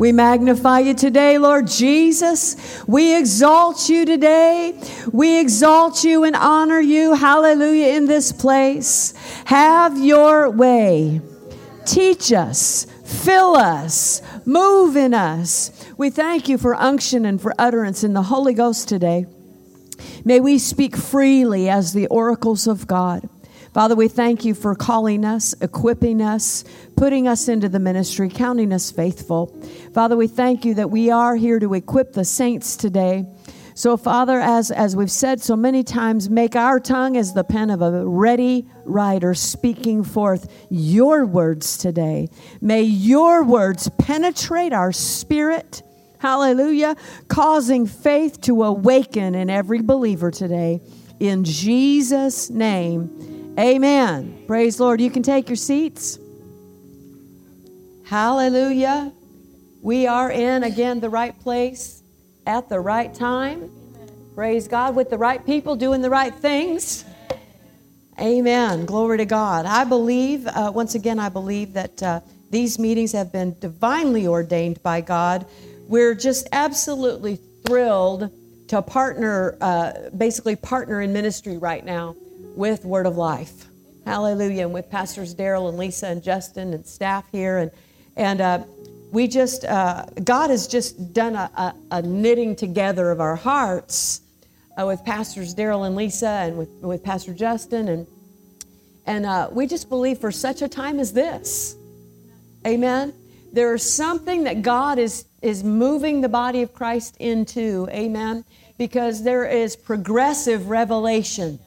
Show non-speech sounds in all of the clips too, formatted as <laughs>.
We magnify you today, Lord Jesus. We exalt you today. We exalt you and honor you. Hallelujah in this place. Have your way. Teach us, fill us, move in us. We thank you for unction and for utterance in the Holy Ghost today. May we speak freely as the oracles of God. Father, we thank you for calling us, equipping us, putting us into the ministry, counting us faithful. Father, we thank you that we are here to equip the saints today. So, Father, as, as we've said so many times, make our tongue as the pen of a ready writer speaking forth your words today. May your words penetrate our spirit. Hallelujah. Causing faith to awaken in every believer today. In Jesus' name. Amen. Praise Lord. You can take your seats. Hallelujah. We are in again the right place at the right time. Praise God with the right people doing the right things. Amen. Glory to God. I believe, uh, once again, I believe that uh, these meetings have been divinely ordained by God. We're just absolutely thrilled to partner, uh, basically, partner in ministry right now with Word of Life. Hallelujah. And with Pastors Daryl and Lisa and Justin and staff here. And, and uh, we just, uh, God has just done a, a, a, knitting together of our hearts uh, with Pastors Daryl and Lisa and with, with Pastor Justin. And, and uh, we just believe for such a time as this. Amen. There's something that God is, is moving the body of Christ into. Amen. Because there is progressive revelation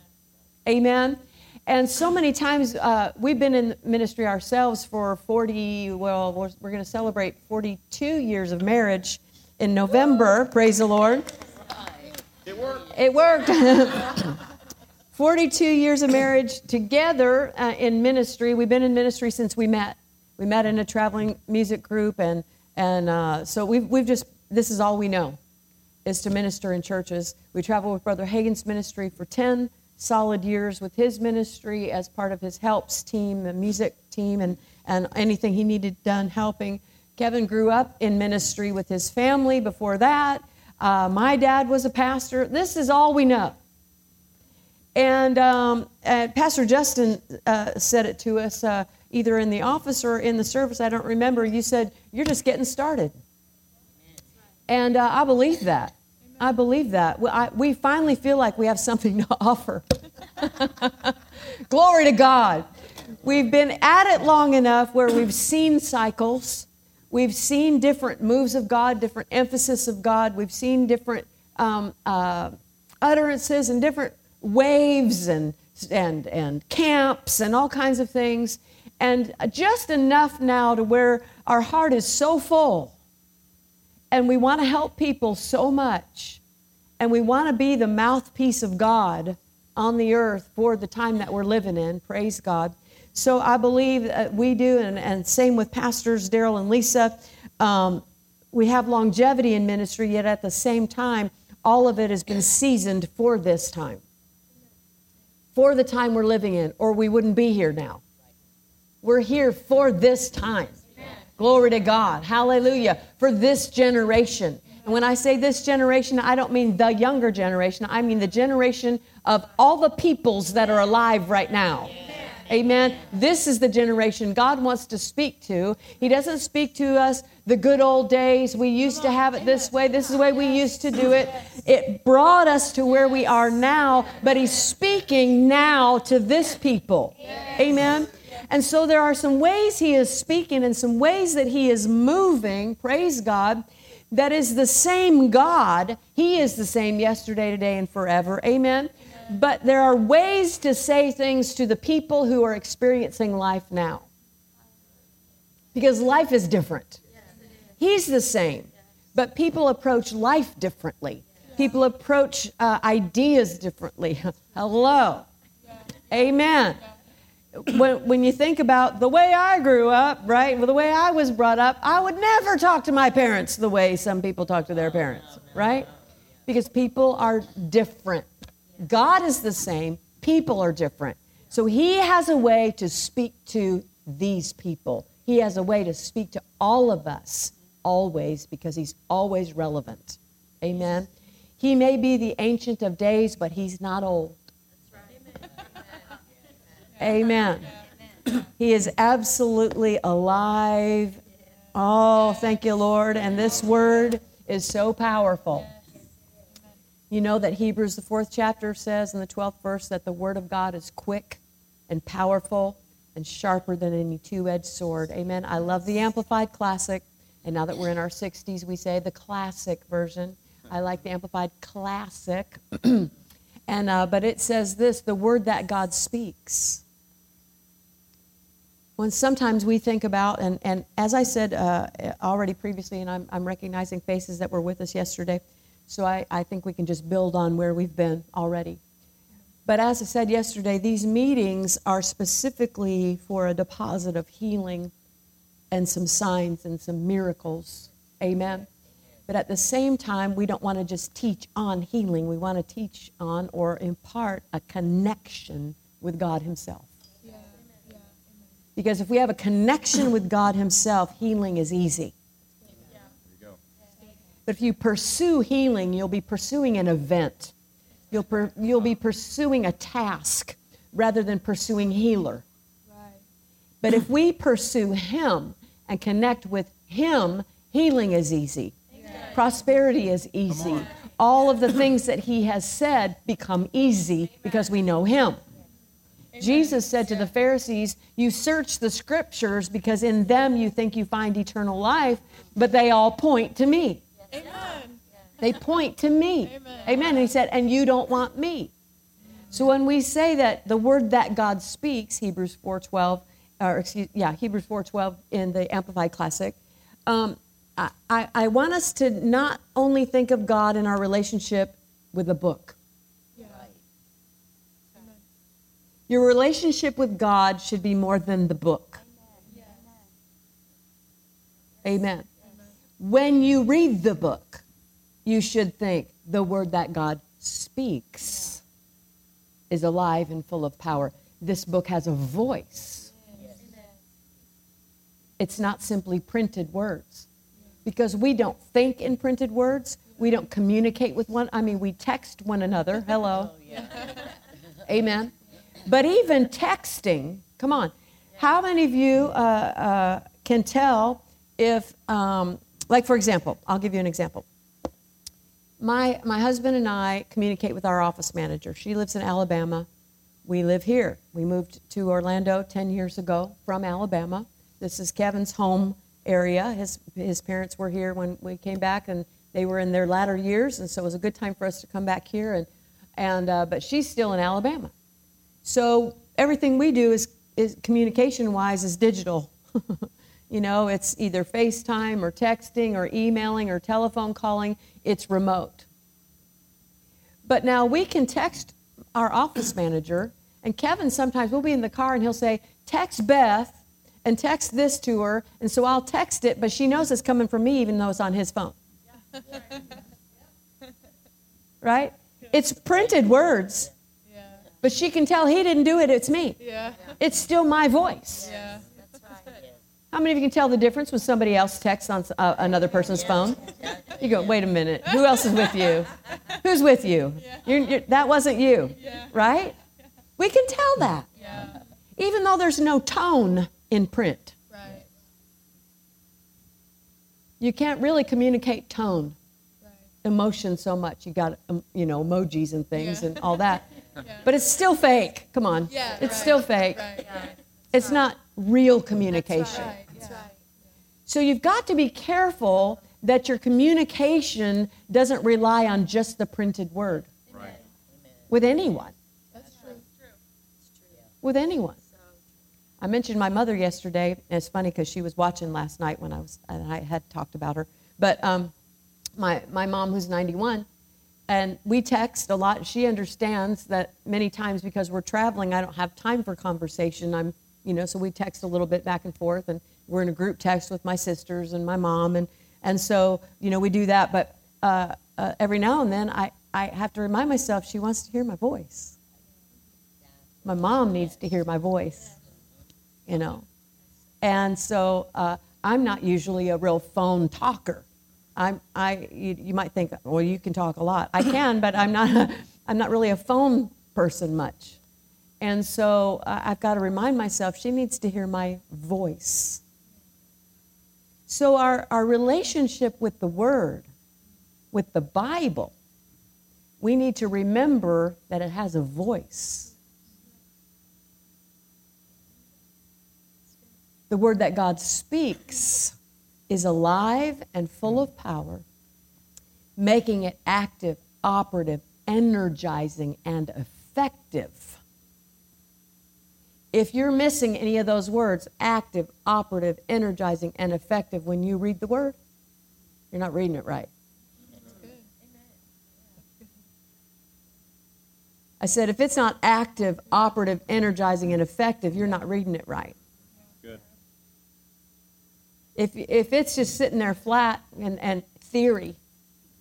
Amen. And so many times uh, we've been in ministry ourselves for 40, well, we're, we're going to celebrate 42 years of marriage in November. Praise the Lord. It worked. It worked. <laughs> 42 years of marriage together uh, in ministry. We've been in ministry since we met. We met in a traveling music group, and, and uh, so we've, we've just, this is all we know, is to minister in churches. We traveled with Brother Hagin's ministry for 10 solid years with his ministry as part of his helps team, the music team, and, and anything he needed done helping. Kevin grew up in ministry with his family before that. Uh, my dad was a pastor. This is all we know. And, um, and Pastor Justin uh, said it to us uh, either in the office or in the service. I don't remember. You said, You're just getting started. And uh, I believe that. I believe that. We, finally feel like we have something to <laughs> offer. <laughs> Glory to God. We've been at it long enough where we've seen cycles. We've seen different moves of God, different emphasis of God. We've seen different um, uh, utterances and different waves and, and, and camps and all kinds of things. And just enough now to where our heart is so full and we want to help people so much. And we want to be the mouthpiece of God on the earth for the time that we're living in. Praise God. So I believe that we do, and, and same with pastors Daryl and Lisa. Um, we have longevity in ministry, yet at the same time, all of it has been seasoned for this time, for the time we're living in, or we wouldn't be here now. We're here for this time. Glory to God. Hallelujah. For this generation. And when I say this generation, I don't mean the younger generation. I mean the generation of all the peoples that are alive right now. Amen. This is the generation God wants to speak to. He doesn't speak to us the good old days. We used to have it this way. This is the way we used to do it. It brought us to where we are now, but He's speaking now to this people. Amen. And so there are some ways he is speaking and some ways that he is moving, praise God, that is the same God. He is the same yesterday, today, and forever. Amen. But there are ways to say things to the people who are experiencing life now. Because life is different. He's the same, but people approach life differently. People approach uh, ideas differently. <laughs> Hello. Amen when, when you think about the way I grew up, right, well, the way I was brought up, I would never talk to my parents the way some people talk to their parents, right? Because people are different. God is the same, people are different. So He has a way to speak to these people, He has a way to speak to all of us always because he's always relevant. Amen. He may be the ancient of days, but he's not old. Amen. He is absolutely alive. Oh, thank you, Lord. And this word is so powerful. You know that Hebrews, the fourth chapter, says in the 12th verse that the word of God is quick and powerful and sharper than any two edged sword. Amen. I love the Amplified Classic. And now that we're in our 60s, we say the classic version. I like the Amplified Classic. <clears throat> and, uh, but it says this the word that God speaks. When sometimes we think about, and, and as I said uh, already previously, and I'm, I'm recognizing faces that were with us yesterday, so I, I think we can just build on where we've been already. But as I said yesterday, these meetings are specifically for a deposit of healing and some signs and some miracles. Amen. But at the same time, we don't want to just teach on healing. We want to teach on or impart a connection with God Himself. Because if we have a connection with God Himself, healing is easy. But if you pursue healing, you'll be pursuing an event. You'll, per, you'll be pursuing a task rather than pursuing healer. Right. But if we pursue Him and connect with Him, healing is easy. Amen. Prosperity is easy. All of the things that He has said become easy because we know Him. Amen. Jesus said to the Pharisees, You search the scriptures because in them you think you find eternal life, but they all point to me. Amen. They point to me. Amen. Amen. And he said, and you don't want me. So when we say that the word that God speaks, Hebrews 4:12, or excuse, yeah, Hebrews 4:12 in the Amplified Classic, um, I, I want us to not only think of God in our relationship with the book. Yeah. Your relationship with God should be more than the book. Amen. Amen when you read the book, you should think the word that God speaks is alive and full of power. This book has a voice. It's not simply printed words. Because we don't think in printed words, we don't communicate with one. I mean, we text one another. Hello. <laughs> Amen. But even texting, come on. How many of you uh, uh, can tell if um, like, for example, I'll give you an example. My, my husband and I communicate with our office manager. She lives in Alabama. We live here. We moved to Orlando 10 years ago from Alabama. This is Kevin's home area. His, his parents were here when we came back, and they were in their latter years, and so it was a good time for us to come back here. And, and, uh, but she's still in Alabama. So everything we do is, is communication wise is digital. <laughs> You know, it's either FaceTime or texting or emailing or telephone calling, it's remote. But now we can text our office manager, and Kevin sometimes we'll be in the car and he'll say, Text Beth and text this to her. And so I'll text it, but she knows it's coming from me even though it's on his phone. <laughs> right? It's printed words. But she can tell he didn't do it, it's me. Yeah. It's still my voice. Yeah. How many of you can tell the difference when somebody else texts on uh, another person's phone? You go, wait a minute, who else is with you? Who's with you? <laughs> You're, you're, that wasn't you, right? We can tell that, even though there's no tone in print. Right. You can't really communicate tone, emotion so much. You got, um, you know, emojis and things and all that, but it's still fake. Come on, it's still fake. It's not real communication. So you've got to be careful that your communication doesn't rely on just the printed word right. with anyone. That's true. With anyone. I mentioned my mother yesterday, and it's funny because she was watching last night when I was, and I had talked about her. But um, my my mom, who's 91, and we text a lot. She understands that many times because we're traveling, I don't have time for conversation. I'm you know, so we text a little bit back and forth, and we're in a group text with my sisters and my mom, and and so you know we do that. But uh, uh, every now and then, I I have to remind myself she wants to hear my voice. My mom needs to hear my voice, you know, and so uh, I'm not usually a real phone talker. I'm, I, you, you might think, well, you can talk a lot. I can, but I'm not, <laughs> I'm not really a phone person much. And so uh, I've got to remind myself she needs to hear my voice. So our, our relationship with the Word, with the Bible, we need to remember that it has a voice. The Word that God speaks is alive and full of power, making it active, operative, energizing, and effective. If you're missing any of those words, active, operative, energizing, and effective, when you read the word, you're not reading it right. I said, if it's not active, operative, energizing, and effective, you're not reading it right. If, if it's just sitting there flat and, and theory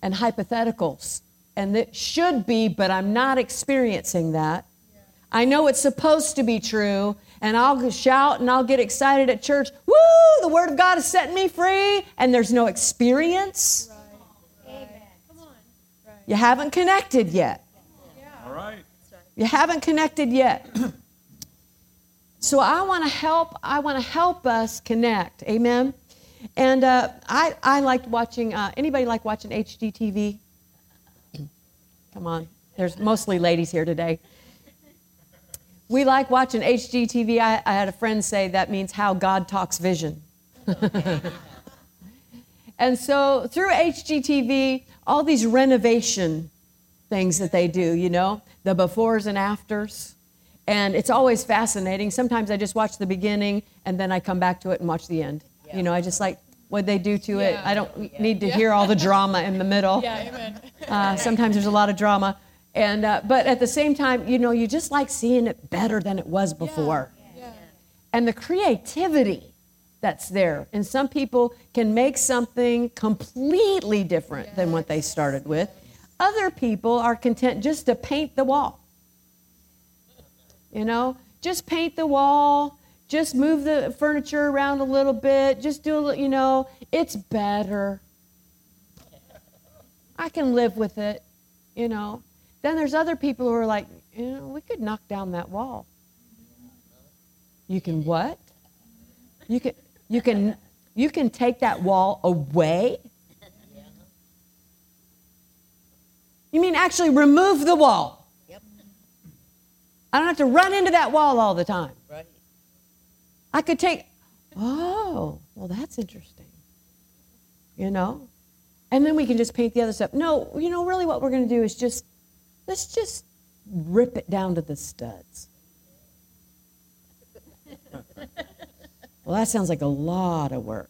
and hypotheticals, and it should be, but I'm not experiencing that. I know it's supposed to be true, and I'll shout and I'll get excited at church. Woo! The Word of God is setting me free, and there's no experience. You haven't connected yet. All right. You haven't connected yet. <clears throat> so I want to help. I want to help us connect. Amen. And uh, I I liked watching. Uh, anybody like watching HGTV? Come on. There's mostly ladies here today. We like watching HGTV. I, I had a friend say that means how God talks vision. <laughs> and so through HGTV, all these renovation things that they do, you know, the befores and afters. And it's always fascinating. Sometimes I just watch the beginning and then I come back to it and watch the end. You know, I just like what they do to it. I don't need to hear all the drama in the middle. <laughs> Yeah, amen. Uh, sometimes there's a lot of drama. And, uh, but at the same time, you know, you just like seeing it better than it was before. Yeah. And the creativity that's there. And some people can make something completely different than what they started with. Other people are content just to paint the wall. You know, just paint the wall, just move the furniture around a little bit, just do a little, you know, it's better. I can live with it, you know. Then there's other people who are like, you know, we could knock down that wall. You can what? You can you can you can take that wall away? You mean actually remove the wall? Yep. I don't have to run into that wall all the time. Right. I could take, oh, well, that's interesting. You know? And then we can just paint the other stuff. No, you know, really what we're going to do is just, let's just rip it down to the studs. <laughs> well, that sounds like a lot of work.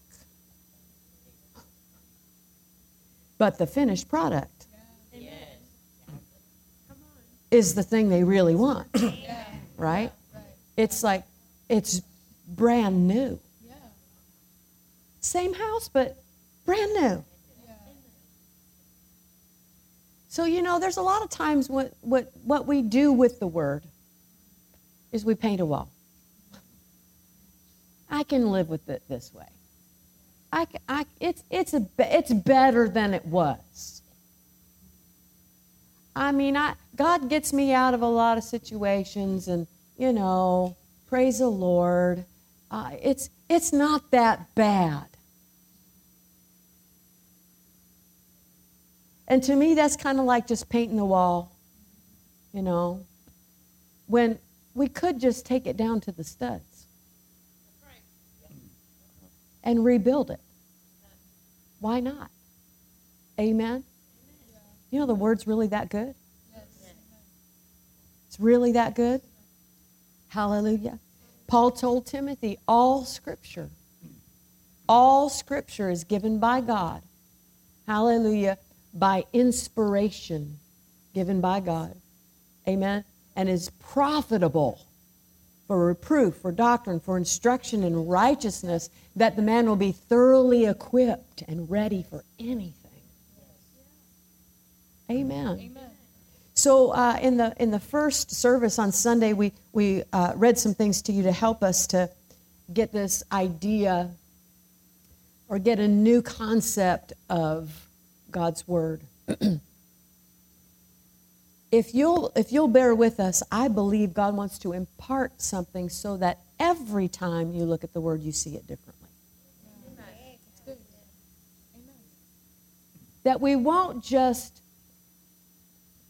But the finished product is the thing they really want, right? It's like, it's brand new. Yeah. Same house, but brand new. Yeah. So, you know, there's a lot of times what, what, what we do with the word is we paint a wall. I can live with it this way. I, I, it's, it's, a, it's better than it was. I mean, I, God gets me out of a lot of situations, and, you know, praise the Lord. Uh, it's, it's not that bad. And to me, that's kind of like just painting the wall, you know, when we could just take it down to the studs and rebuild it. Why not? Amen? You know, the word's really that good? It's really that good? Hallelujah. Paul told Timothy, all scripture, all scripture is given by God. Hallelujah. By inspiration given by God. Amen. And is profitable for reproof, for doctrine, for instruction in righteousness, that the man will be thoroughly equipped and ready for anything. Amen. Amen. So uh, in the in the first service on Sunday, we we uh, read some things to you to help us to get this idea or get a new concept of God's Word. <clears throat> if you'll if you'll bear with us, I believe God wants to impart something so that every time you look at the word you see it differently. That we won't just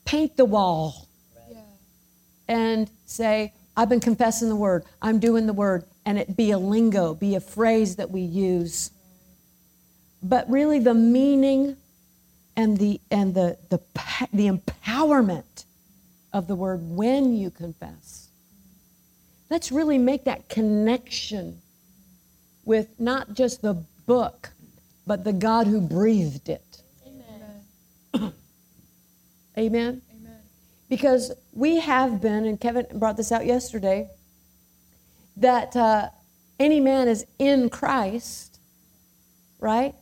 paint the wall and say, I've been confessing the word, I'm doing the word, and it be a lingo, be a phrase that we use. But really, the meaning and the and the the the empowerment of the word when you confess. Let's really make that connection with not just the book, but the God who breathed it. Amen. <clears throat> Amen. Amen. Because we have been, and Kevin brought this out yesterday, that uh, any man is in Christ, right?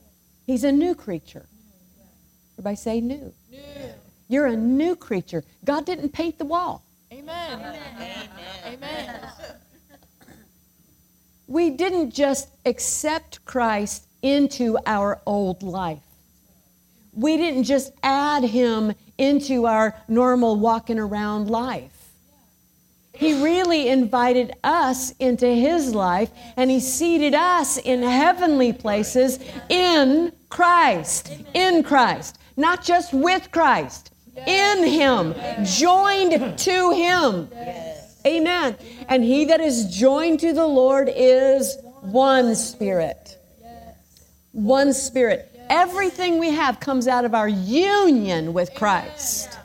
He's a new creature. Everybody say new. New. You're a new creature. God didn't paint the wall. Amen. Amen. Amen. We didn't just accept Christ into our old life. We didn't just add him into our normal walking around life. He really invited us into his life and he seated us in heavenly places in Christ. In Christ not just with Christ, in Him, joined to Him. Amen. And he that is joined to the Lord is one spirit. One spirit. Everything we have comes out of our union with Christ,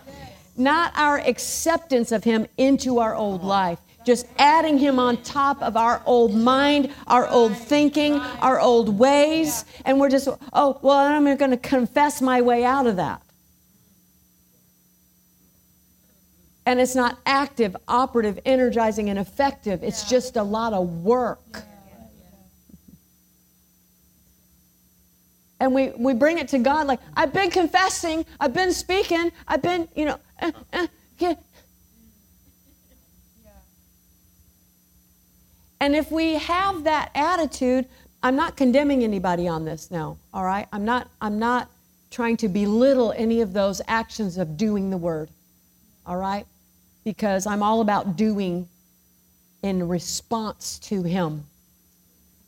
not our acceptance of Him into our old life just adding him on top of our old mind, our old thinking, our old ways, and we're just, oh, well, I'm going to confess my way out of that. And it's not active, operative, energizing, and effective. It's just a lot of work. And we, we bring it to God like, I've been confessing, I've been speaking, I've been, you know, uh, uh, And if we have that attitude, I'm not condemning anybody on this now, all right? I'm not, I'm not trying to belittle any of those actions of doing the word, all right? Because I'm all about doing in response to Him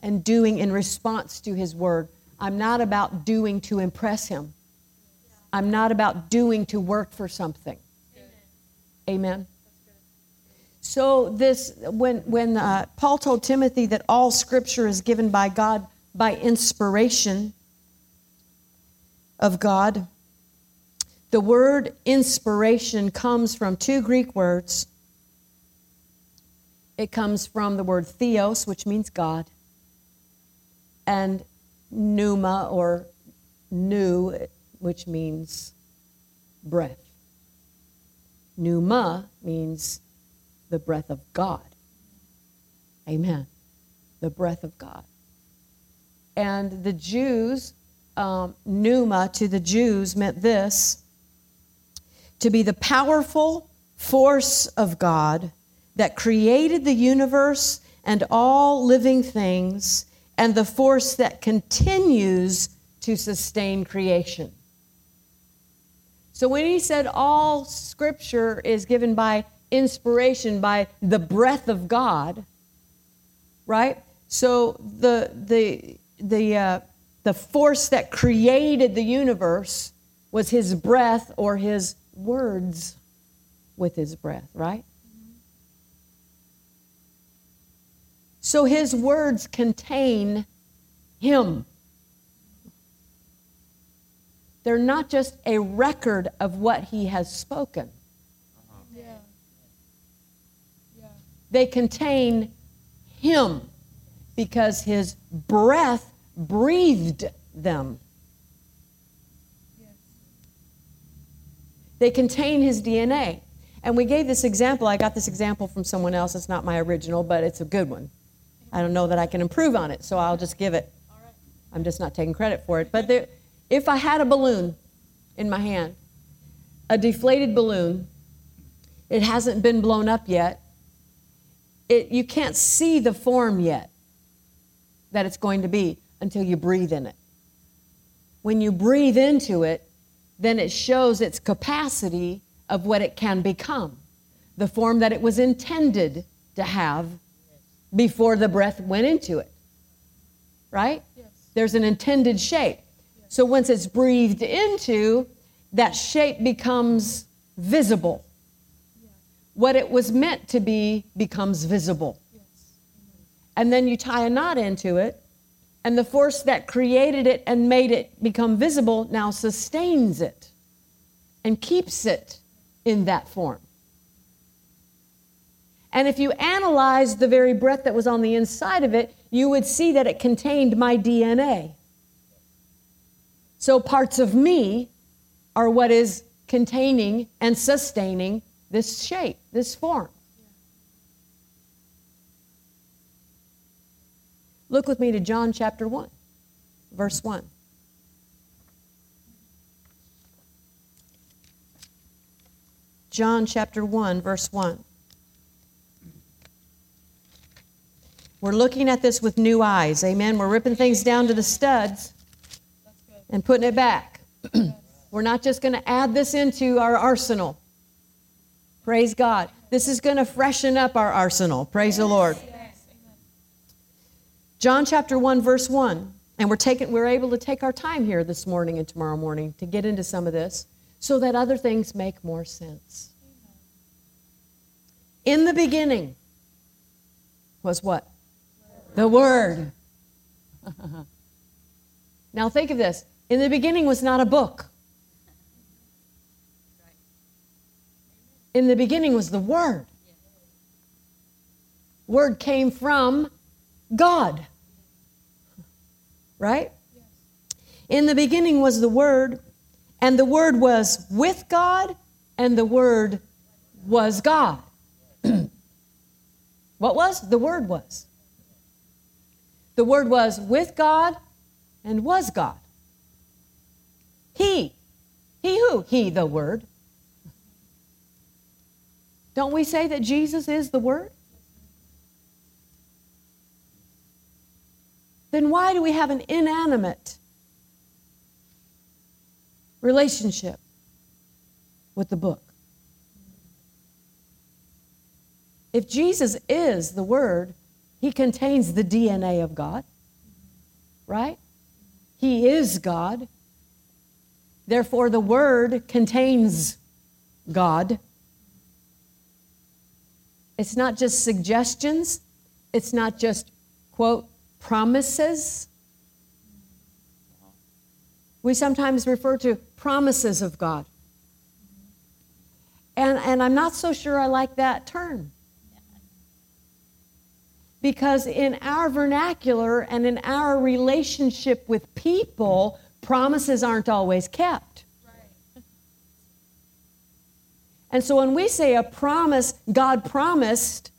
and doing in response to His word. I'm not about doing to impress Him. I'm not about doing to work for something. Amen. So this, when when uh, Paul told Timothy that all Scripture is given by God by inspiration of God, the word inspiration comes from two Greek words. It comes from the word theos, which means God, and pneuma or new, which means breath. Pneuma means the breath of God. Amen. The breath of God. And the Jews, um, pneuma to the Jews meant this to be the powerful force of God that created the universe and all living things, and the force that continues to sustain creation. So when he said all scripture is given by inspiration by the breath of God, right? So the the the uh, the force that created the universe was His breath or His words with His breath, right? So His words contain Him. They're not just a record of what He has spoken They contain Him because His breath breathed them. They contain His DNA. And we gave this example. I got this example from someone else. It's not my original, but it's a good one. I don't know that I can improve on it, so I'll just give it. I'm just not taking credit for it. But there, if I had a balloon in my hand, a deflated balloon, it hasn't been blown up yet, it, you can't see the form yet that it's going to be. until you breathe in it. When you breathe into it, then it shows its capacity of what it can become, the form that it was intended to have before the breath went into it. Right? Yes. There's an intended shape. So once it's breathed into, that shape becomes visible. What it was meant to be becomes visible. Yes. And then you tie a knot into it, and the force that created it and made it become visible now sustains it and keeps it in that form. And if you analyze the very breath that was on the inside of it, you would see that it contained my DNA. So parts of me are what is containing and sustaining this shape, this form. Look with me to John chapter 1, verse 1. John chapter 1, verse 1. We're looking at this with new eyes. Amen. We're ripping things down to the studs and putting it back. <clears throat> We're not just going to add this into our arsenal. Praise God. This is going to freshen up our arsenal. Praise the Lord. John chapter 1 verse 1. And we're taking we're able to take our time here this morning and tomorrow morning to get into some of this so that other things make more sense. In the beginning was what? The word. <laughs> now think of this. In the beginning was not a book. In the beginning was the word. Word came from God. Right? In the beginning was the Word, and the Word was with God, and the Word was God. <clears throat> what was? The Word was. The Word was with God and was God. He. He who? He, the Word. Don't we say that Jesus is the Word? then why do we have an inanimate relationship with the book? If Jesus is the Word, He contains the DNA of God, right? He is God. Therefore, the Word contains God. It's not just suggestions, it's not just, quote, promises. We sometimes refer to promises of God. And, and I'm not so sure I like that term. Because in our vernacular and in our relationship with people, promises aren't always kept. Right. And so when we say a promise, God promised,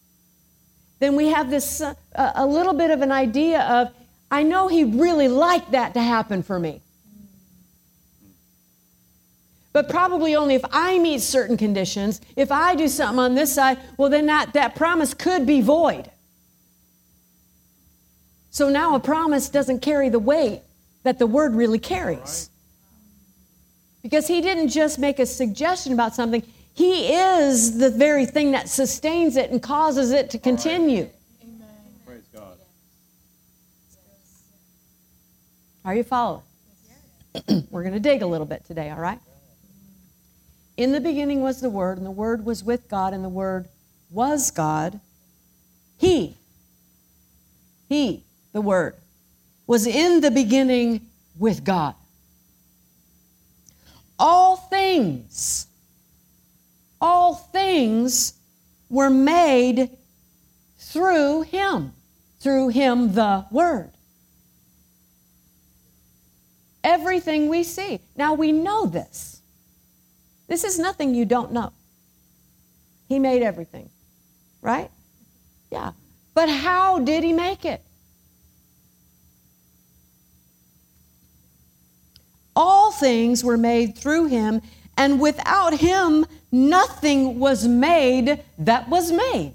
then we have this uh, a little bit of an idea of I know he really liked that to happen for me. But probably only if I meet certain conditions, if I do something on this side, well then that, that promise could be void. So now a promise doesn't carry the weight that the word really carries. Because he didn't just make a suggestion about something, he is the very thing that sustains it and causes it to continue. Amen. Praise God. Are you following? <clears throat> We're going to dig a little bit today, all right? In the beginning was the Word, and the Word was with God, and the Word was God. He, He, the Word, was in the beginning with God. All things, all things were made through Him, through Him, the Word everything we see. Now we know this. This is nothing you don't know. He made everything, right? Yeah. But how did he make it? All things were made through him, and without him, nothing was made that was made.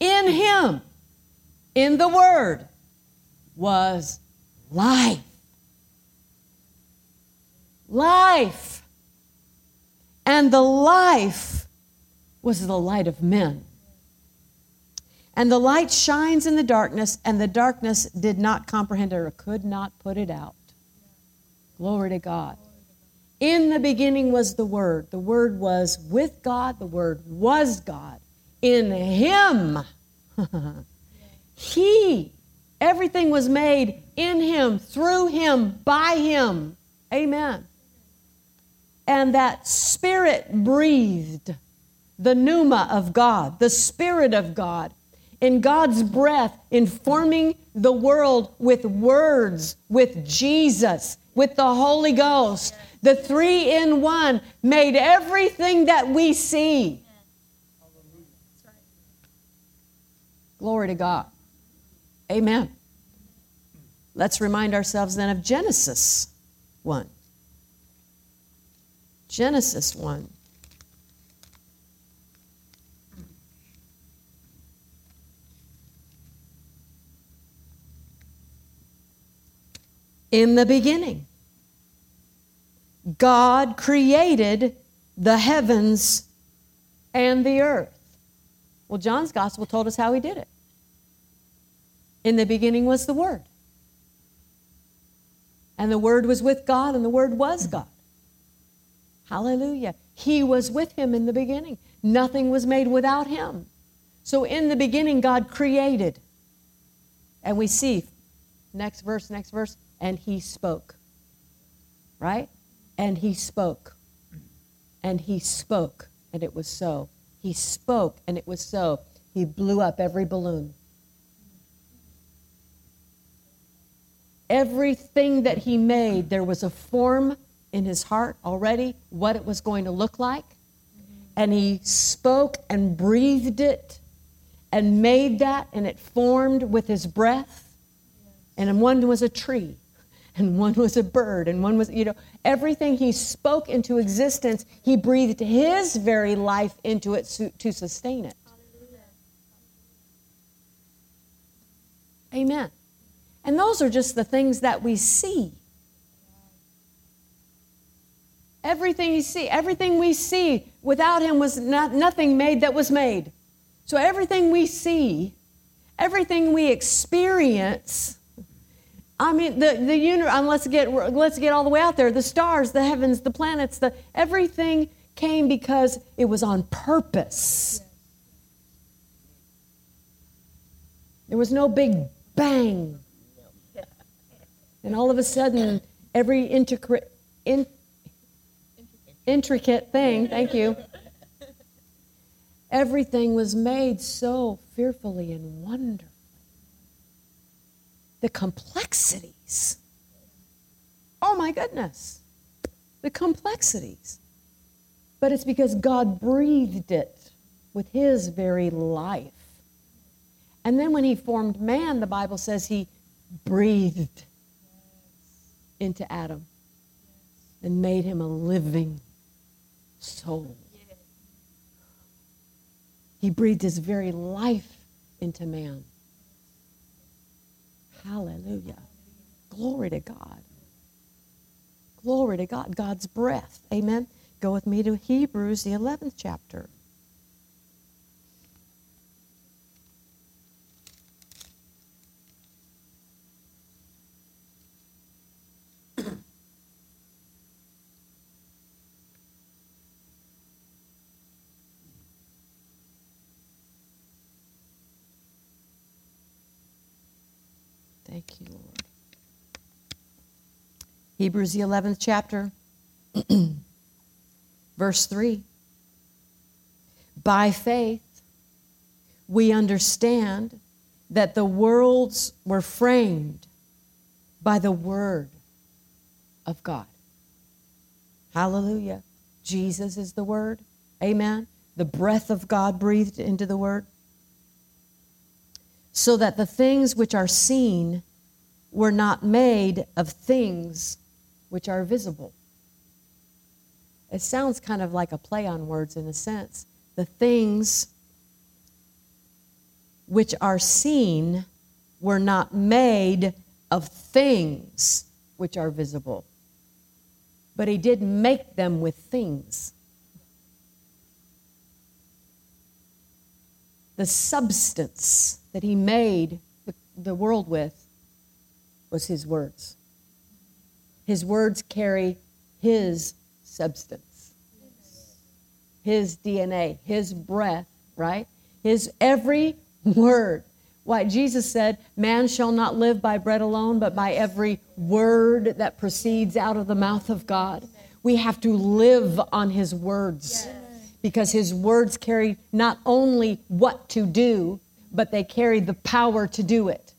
In him, in the Word, was life. Life. And the life was the light of men. And the light shines in the darkness, and the darkness did not comprehend it or could not put it out. Glory to God. In the beginning was the Word. The Word was with God. The Word was God. In Him, <laughs> He, everything was made in Him, through Him, by Him. Amen. And that Spirit breathed the pneuma of God, the Spirit of God, in God's breath, informing the world with words, with Jesus, with the Holy Ghost. The three in one made everything that we see. Glory to God. Amen. Let's remind ourselves then of Genesis 1. Genesis 1. In the beginning, God created the heavens and the earth. Well, John's gospel told us how he did it. In the beginning was the Word. And the Word was with God, and the Word was God. Hallelujah. He was with him in the beginning. Nothing was made without him. So in the beginning, God created. And we see, next verse, next verse, and he spoke. Right? And he spoke. And he spoke, and it was so. He spoke, and it was so. He blew up every balloon. Everything that he made, there was a form in his heart already what it was going to look like. And he spoke and breathed it and made that, and it formed with his breath. And one was a tree, and one was a bird, and one was, you know, everything he spoke into existence, he breathed his very life into it to sustain it. Amen. And those are just the things that we see. Everything you see, everything we see, without him was not, nothing made that was made. So everything we see, everything we experience, I mean, the, the universe, um, let's get, let's get all the way out there. The stars, the heavens, the planets, the, everything came because it was on purpose. There was no big bang. And all of a sudden, every intricate, in, intricate thing, thank you, everything was made so fearfully and wonderfully. The complexities. Oh my goodness. The complexities. But it's because God breathed it with His very life. And then when He formed man, the Bible says He breathed into Adam and made him a living soul. He breathed his very life into man. Hallelujah. Glory to God. Glory to God. God's breath. Amen. Go with me to Hebrews, the 11th chapter. Thank you, Lord. Hebrews, the 11th chapter, <clears throat> verse 3. By faith, we understand that the worlds were framed by the Word of God. Hallelujah. Jesus is the Word. Amen. The breath of God breathed into the Word so that the things which are seen were not made of things which are visible. It sounds kind of like a play on words in a sense. The things which are seen were not made of things which are visible. But he did make them with things. The substance that he made the, the world with was his words. His words carry his substance, his DNA, his breath, right? His every word. Why, Jesus said, Man shall not live by bread alone, but by every word that proceeds out of the mouth of God. We have to live on his words because his words carry not only what to do, but they carry the power to do it.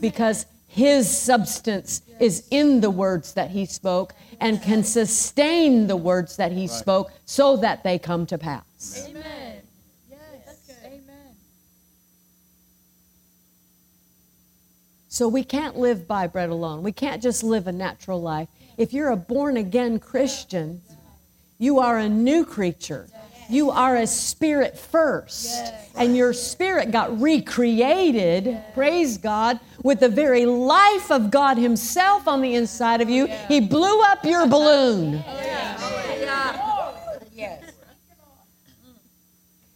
Because his substance is in the words that he spoke and can sustain the words that he spoke so that they come to pass. Amen. Yes. That's good. Amen. So we can't live by bread alone. We can't just live a natural life. If you're a born again Christian, you are a new creature. You are a spirit first. And your spirit got recreated, praise God, with the very life of God Himself on the inside of you. Oh, he blew up your balloon oh, oh,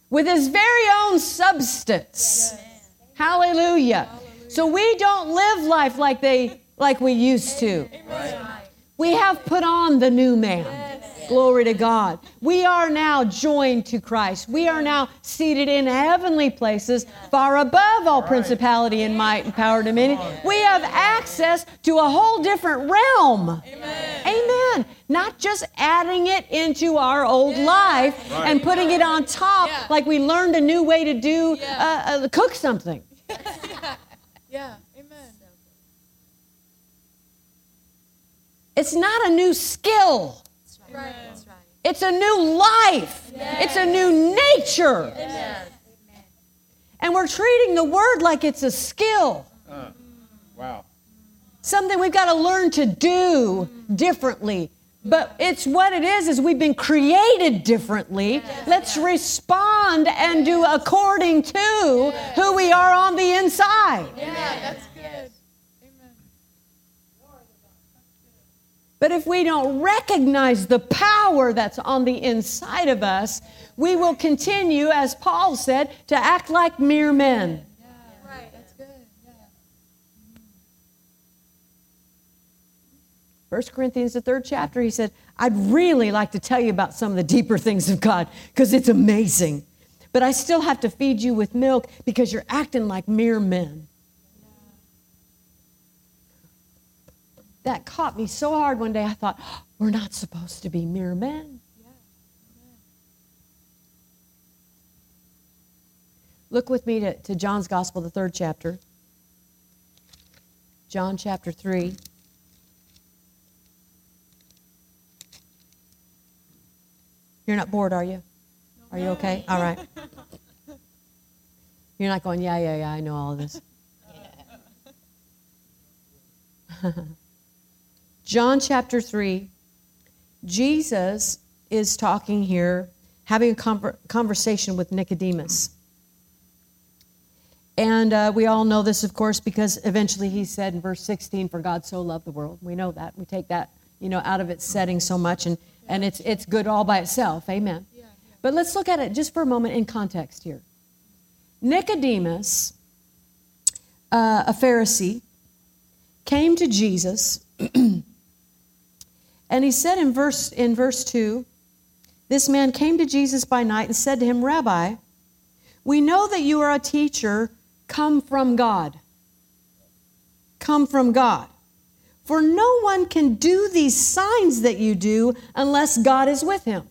with His very own substance. Hallelujah. So we don't live life like they like we used to. We have put on the new man. Glory to God. We are now joined to Christ. We are now seated in heavenly places far above all principality and might and power and dominion. We have access to a whole different realm. Amen. Not just adding it into our old life and putting it on top Yeah. like we learned a new way to do Yeah. uh, uh, cook something. <laughs> Yeah. Amen. It's not a new skill. Right. It's a new life. It's a new nature. And we're treating the word like it's a skill, uh, Wow. something we've got to learn to do differently. But it's what it is is we've been created differently. Let's respond and do according to who we are on the inside. Yeah. That's good. Amen. But if we don't recognize the power that's on the inside of us, we will continue, as Paul said, to act like mere men. Right. That's good. Yeah. 1 Corinthians, the third chapter, he said, I'd really like to tell you about some of the deeper things of God because it's amazing. But I still have to feed you with milk because you're acting like mere men. That caught me so hard one day, I thought, "Oh, we're not supposed to be mere men. Look with me to, to John's Gospel, the third chapter. John chapter 3. You're not bored, are you? Are you okay? <laughs> All right. You're not going, yeah, yeah, yeah, I know all of this. <laughs> <laughs> John chapter 3, Jesus is talking here, having a conversation with Nicodemus. And uh, we all know this, of course, because eventually he said in verse 16, For God so loved the world. We know that. We take that, you know, out of its setting so much, and, and it's, it's good all by itself. Amen. Yeah. But let's look at it just for a moment in context here. Nicodemus, uh, a Pharisee, came to Jesus, <clears throat> and he said in verse, in verse 2 This man came to Jesus by night and said to him, Rabbi, we know that you are a teacher come from God. Come from God. For no one can do these signs that you do unless God is with him.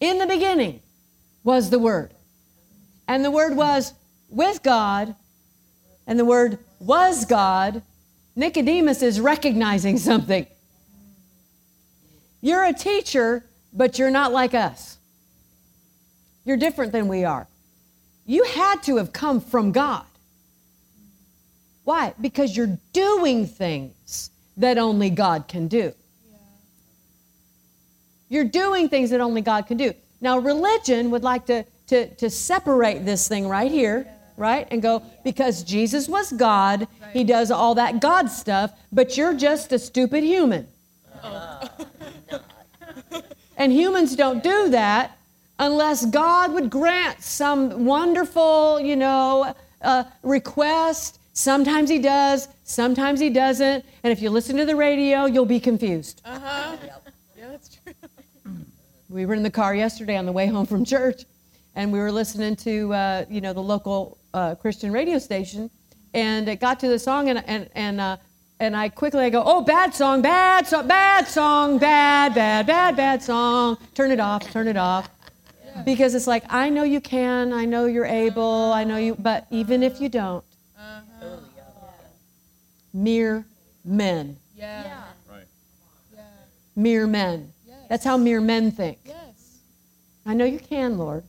In the beginning was the Word. And the Word was with God, and the Word was God. Nicodemus is recognizing something. You're a teacher, but you're not like us. You're different than we are. You had to have come from God. Why? Because you're doing things that only God can do. You're doing things that only God can do. Now, religion would like to, to, to separate this thing right here right? And go, because Jesus was God, he does all that God stuff, but you're just a stupid human. <laughs> and humans don't do that unless God would grant some wonderful, you know, uh, request. Sometimes he does, sometimes he doesn't. And if you listen to the radio, you'll be confused. Uh huh. Yeah, that's true. <laughs> We were in the car yesterday on the way home from church, and we were listening to uh, you know the local uh, Christian radio station, and it got to the song, and and and uh, and I quickly I go, oh, bad song, bad song, bad song, bad, bad, bad, bad song. Turn it off, turn it off, because it's like I know you can, I know you're able, I know you, but even if you don't, Uh-huh. mere men, Yeah. Right. Yeah. mere men. Yes. That's how mere men think. Yes. I know you can, Lord.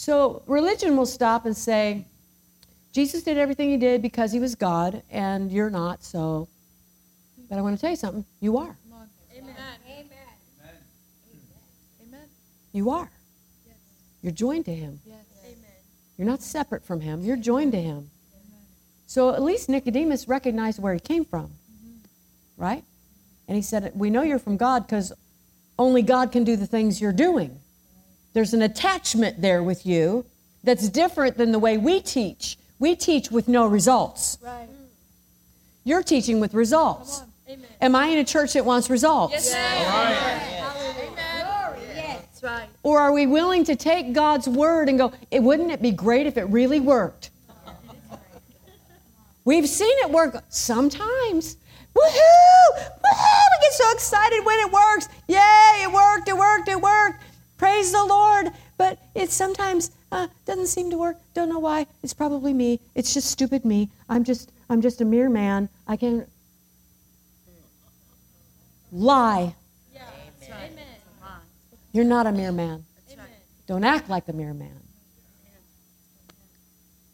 So religion will stop and say, Jesus did everything he did because he was God, and you're not, so. But I want to tell you something. You are. Amen. Amen. Amen. You are. Yes. You're joined to him. Yes. Amen. You're not separate from him. You're joined to him. So at least Nicodemus recognized where he came from, right? And he said, We know you're from God because only God can do the things you're doing. There's an attachment there with you that's different than the way we teach. We teach with no results. Right. You're teaching with results. Amen. Am I in a church that wants results? Yes. Amen. That's right. Or are we willing to take God's word and go, it, wouldn't it be great if it really worked? <laughs> We've seen it work sometimes. Woohoo! Woohoo! We get so excited when it works. Yay, it worked, it worked, it worked. Praise the Lord. But it sometimes uh, doesn't seem to work. Don't know why. It's probably me. It's just stupid me. I'm just I'm just a mere man. I can lie. Right. You're not a mere man. Don't act like a mere man.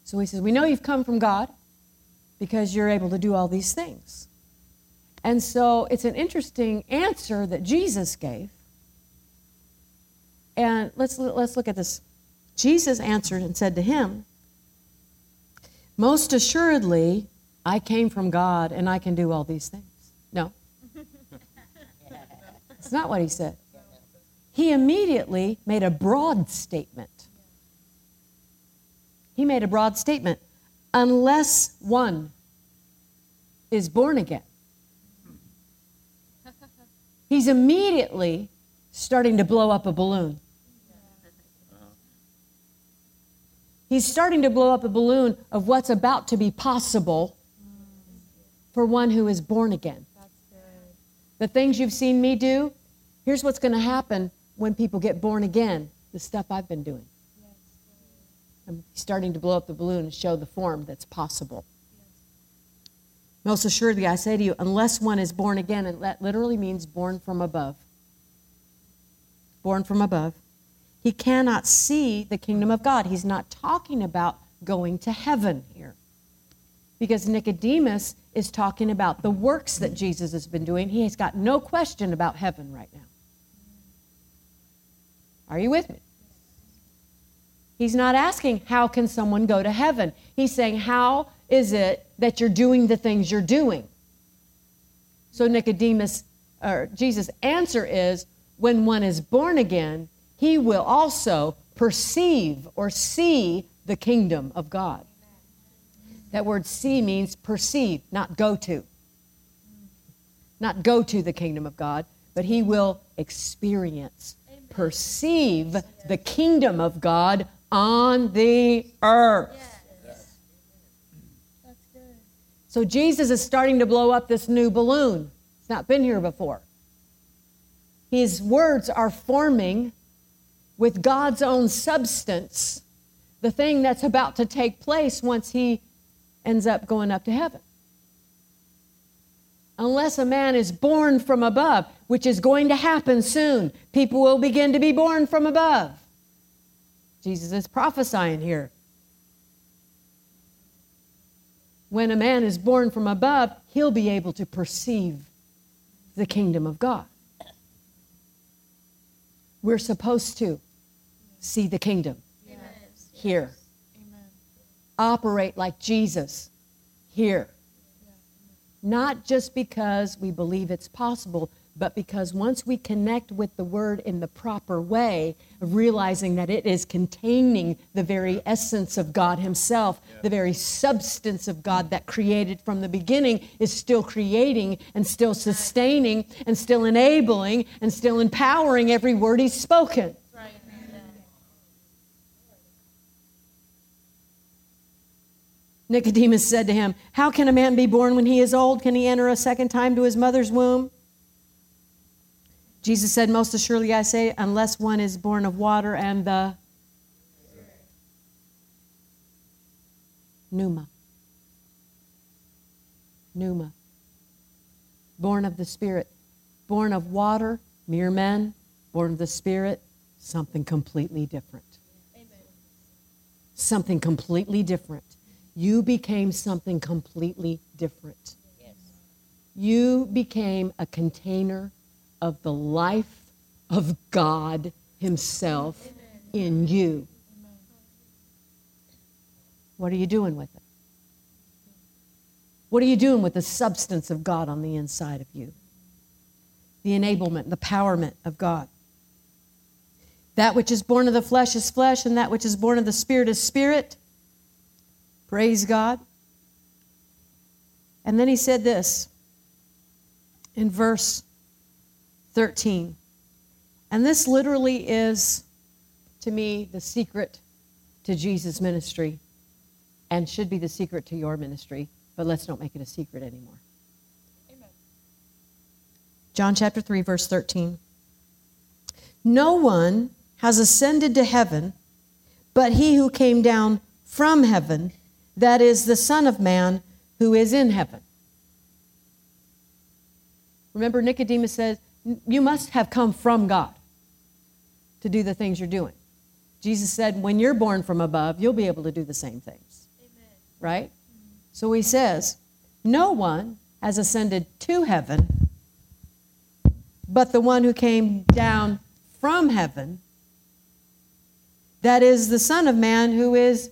So he says, We know you've come from God because you're able to do all these things. And so it's an interesting answer that Jesus gave. And let's, let's look at this. Jesus answered and said to him, Most assuredly, I came from God and I can do all these things. No. <laughs> It's not what he said he immediately made a broad statement. He made a broad statement. Unless one is born again, <laughs> he's immediately starting to blow up a balloon. He's starting to blow up a balloon of what's about to be possible for one who is born again. The things you've seen me do, here's what's going to happen when people get born again the stuff I've been doing. I'm starting to blow up the balloon and show the form that's possible. Most assuredly, I say to you, unless one is born again, and that literally means born from above, born from above, he cannot see the kingdom of God. He's not talking about going to heaven here. Because Nicodemus is talking about the works that Jesus has been doing. He has got no question about heaven right now. Are you with me? He's not asking, how can someone go to heaven? He's saying, how is it that you're doing the things you're doing? So Nicodemus, or Jesus' answer is, when one is born again, he will also perceive or see the kingdom of God. That word see means perceive, not go to. Not go to the kingdom of God, but he will experience, perceive the kingdom of God on the earth. That's good. So Jesus is starting to blow up this new balloon. It's not been here before. His words are forming with God's own substance the thing that's about to take place once he ends up going up to heaven. Unless a man is born from above, which is going to happen soon, people will begin to be born from above. Jesus is prophesying here. When a man is born from above, he'll be able to perceive the kingdom of God. We're supposed to see the kingdom Yes. here. Amen. operate like Jesus here. Not just because we believe it's possible, but because once we connect with the word in the proper way, of realizing that it is containing the very essence of God Himself, the very substance of God that created from the beginning is still creating and still sustaining and still enabling and still empowering every word He's spoken. Nicodemus said to him, How can a man be born when he is old? Can he enter a second time to his mother's womb? Jesus said, Most assuredly I say, unless one is born of water and the pneuma. Pneuma. Born of the Spirit. Born of water, mere men. Born of the Spirit, something completely different. Amen. Something completely different. You became something completely different. Yes. You became a container of the life of God Himself in you. What are you doing with it? What are you doing with the substance of God on the inside of you? The enablement, the empowerment of God. That which is born of the flesh is flesh, and that which is born of the spirit is spirit. Praise God. And then he said this in verse 13. And this literally is, to me, the secret to Jesus' ministry and should be the secret to your ministry, but let's don't make it a secret anymore. Amen. John chapter 3, verse 13. No one has ascended to heaven but he who came down from heaven, that is the Son of Man who is in heaven. Remember, Nicodemus says, You must have come from God to do the things you're doing. Jesus said, When you're born from above, you'll be able to do the same things. Amen. Right? So he says, No one has ascended to heaven but the one who came down from heaven, that is the Son of Man who is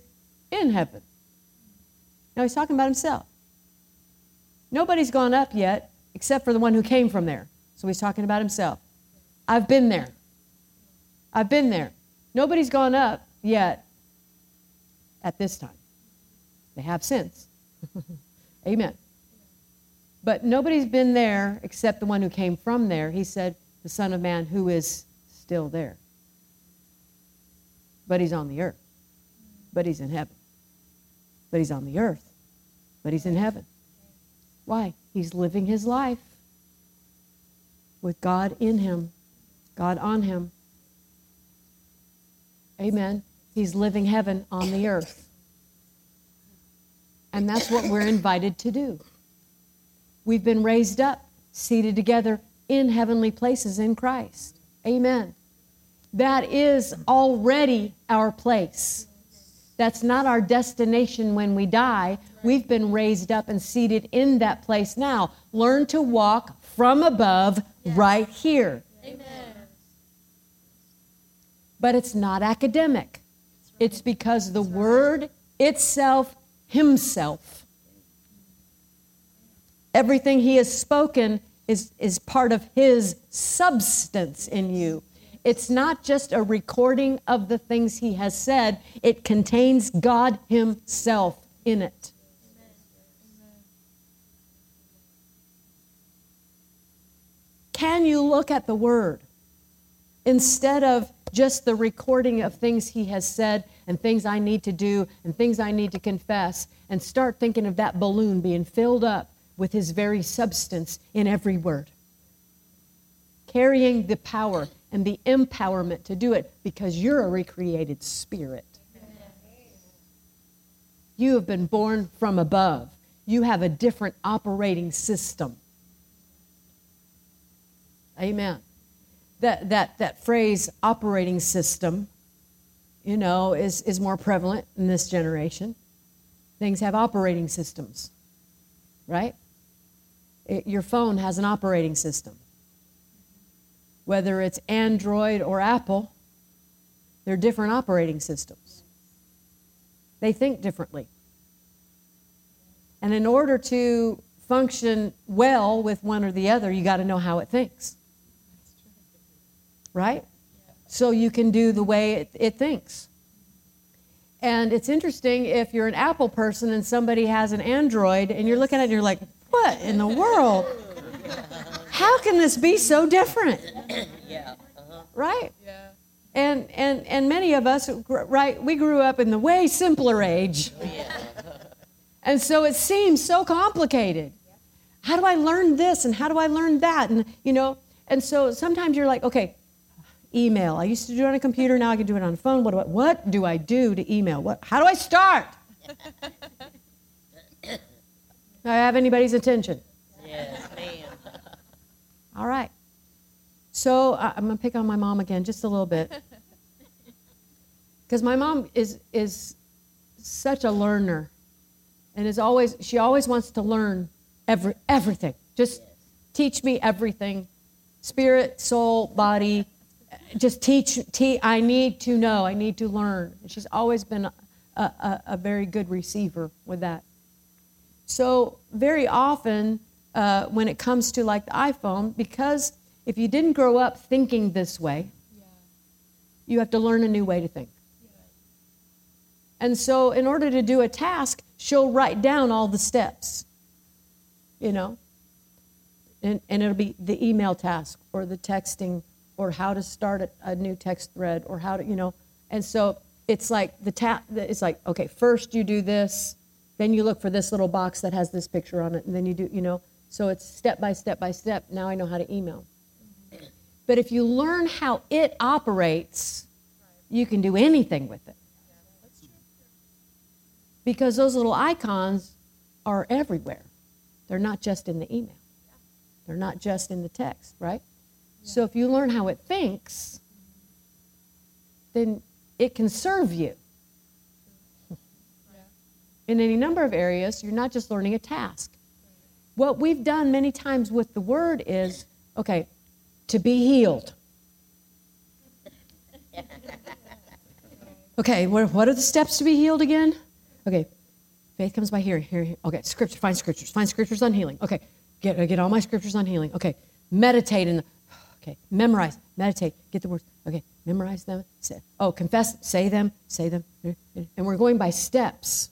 in heaven. Now he's talking about himself. Nobody's gone up yet except for the one who came from there. So he's talking about himself. I've been there. I've been there. Nobody's gone up yet at this time. They have since. <laughs> Amen. But nobody's been there except the one who came from there. He said, the Son of Man who is still there. But he's on the earth. But he's in heaven. But he's on the earth. But he's in heaven. Why? He's living his life with God in him, God on him. Amen. He's living heaven on the earth. And that's what we're invited to do. We've been raised up, seated together in heavenly places in Christ. Amen. That is already our place. That's not our destination when we die. We've been raised up and seated in that place now. Learn to walk from above right here. Amen. But it's not academic, it's because the Word itself, Himself, everything He has spoken is, is part of His substance in you. It's not just a recording of the things He has said, it contains God Himself in it. Can you look at the Word instead of just the recording of things He has said and things I need to do and things I need to confess and start thinking of that balloon being filled up with His very substance in every word? Carrying the power and the empowerment to do it because you're a recreated spirit. You have been born from above. You have a different operating system. Amen. That, that, that phrase, operating system, you know, is, is more prevalent in this generation. Things have operating systems, right? It, your phone has an operating system. Whether it's Android or Apple, they're different operating systems. They think differently. And in order to function well with one or the other, you got to know how it thinks. Right? So you can do the way it, it thinks. And it's interesting if you're an Apple person and somebody has an Android and you're looking at it and you're like, what in the world? How can this be so different? <coughs> Yeah. Uh-huh. Right? Yeah. And, and, and many of us, right, we grew up in the way simpler age. Yeah. <laughs> And so it seems so complicated. How do I learn this and how do I learn that? And, you know, and so sometimes you're like, okay, email. I used to do it on a computer, now I can do it on a phone. What do I, what do, I do to email? What, how do I start? <laughs> do I have anybody's attention? Yes. All right. So I- I'm going to pick on my mom again just a little bit. <laughs> Because my mom is, is such a learner and is always, she always wants to learn every, everything. Just teach me everything spirit, soul, body. Just teach, te- I need to know, I need to learn. And she's always been a, a, a very good receiver with that. So, very often, uh, when it comes to like the iPhone, because if you didn't grow up thinking this way, Yeah. you have to learn a new way to think. And so, in order to do a task, she'll write down all the steps, you know? And, and it'll be the email task or the texting or how to start a, a new text thread or how to, you know? And so, it's like the ta- it's like, okay, first you do this, then you look for this little box that has this picture on it, and then you do, you know? So, it's step by step by step. Now I know how to email. But if you learn how it operates, you can do anything with it. Because those little icons are everywhere. They're not just in the email, they're not just in the text, right? So if you learn how it thinks, then it can serve you. <laughs> In any number of areas, you're not just learning a task. What we've done many times with the word is okay, to be healed. Okay, what, are the steps to be healed again? Okay, faith comes by hearing. Hearing. Okay, scripture. Find scriptures. Find scriptures on healing. Okay, get uh, get all my scriptures on healing. Okay, meditate in the. <sighs> Okay, memorize. Meditate. Get the words. Okay, memorize them. Say, oh, confess. Say them. Say them. And we're going by steps.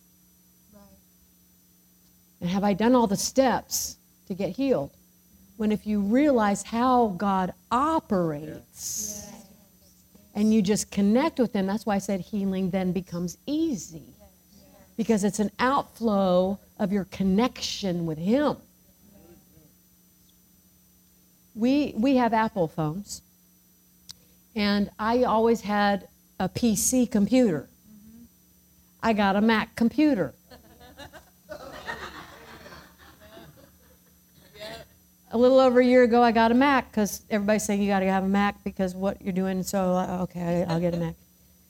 And have I done all the steps to get healed? When if you realize how God operates and you just connect with Him, that's why I said healing then becomes easy. Because it's an outflow of your connection with Him. We, we have Apple phones, and I always had a PC computer. I got a Mac computer. A little over a year ago, I got a Mac because everybody's saying you got to have a Mac because what you're doing. So, uh, okay, I'll get a Mac.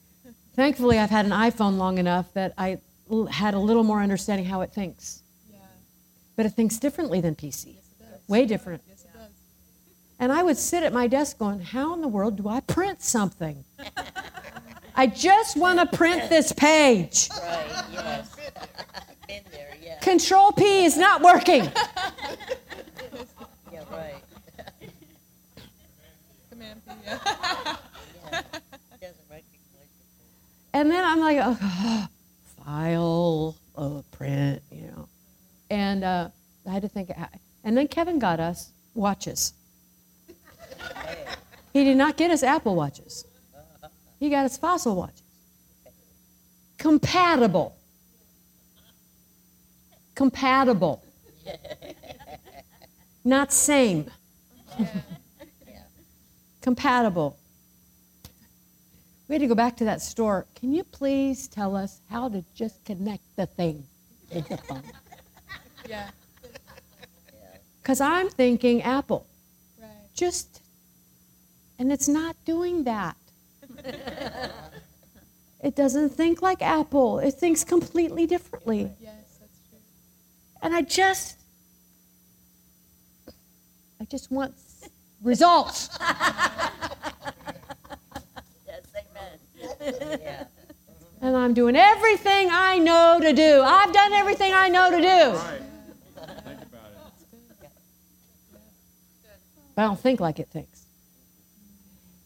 <laughs> Thankfully, I've had an iPhone long enough that I l- had a little more understanding how it thinks. Yeah. But it thinks differently than PC, Yes, it does. way different. Yes, it does. <laughs> And I would sit at my desk going, How in the world do I print something? <laughs> I just want to print this page. Right, yes. Been there, yeah. Control P is not working. Yeah, right. Command P. Yeah. Yeah. Doesn't recognize. And then I'm like, oh, file, oh, print, you know. And uh, I had to think. And then Kevin got us watches. <laughs> He did not get us Apple watches. He got us fossil watches. Compatible. Compatible. <laughs> Not same. <laughs> Compatible. We had to go back to that store. Can you please tell us how to just connect the thing with the phone? yeah. <laughs> Because I'm thinking Apple. Right. Just, and it's not doing that. <laughs> it doesn't think like Apple, it thinks completely differently. Yes, that's true. And I just, I just want results. <laughs> Yes, amen. Yeah. <laughs> And I'm doing everything I know to do. I've done everything I know to do. Right. Think about it. But I don't think like it thinks.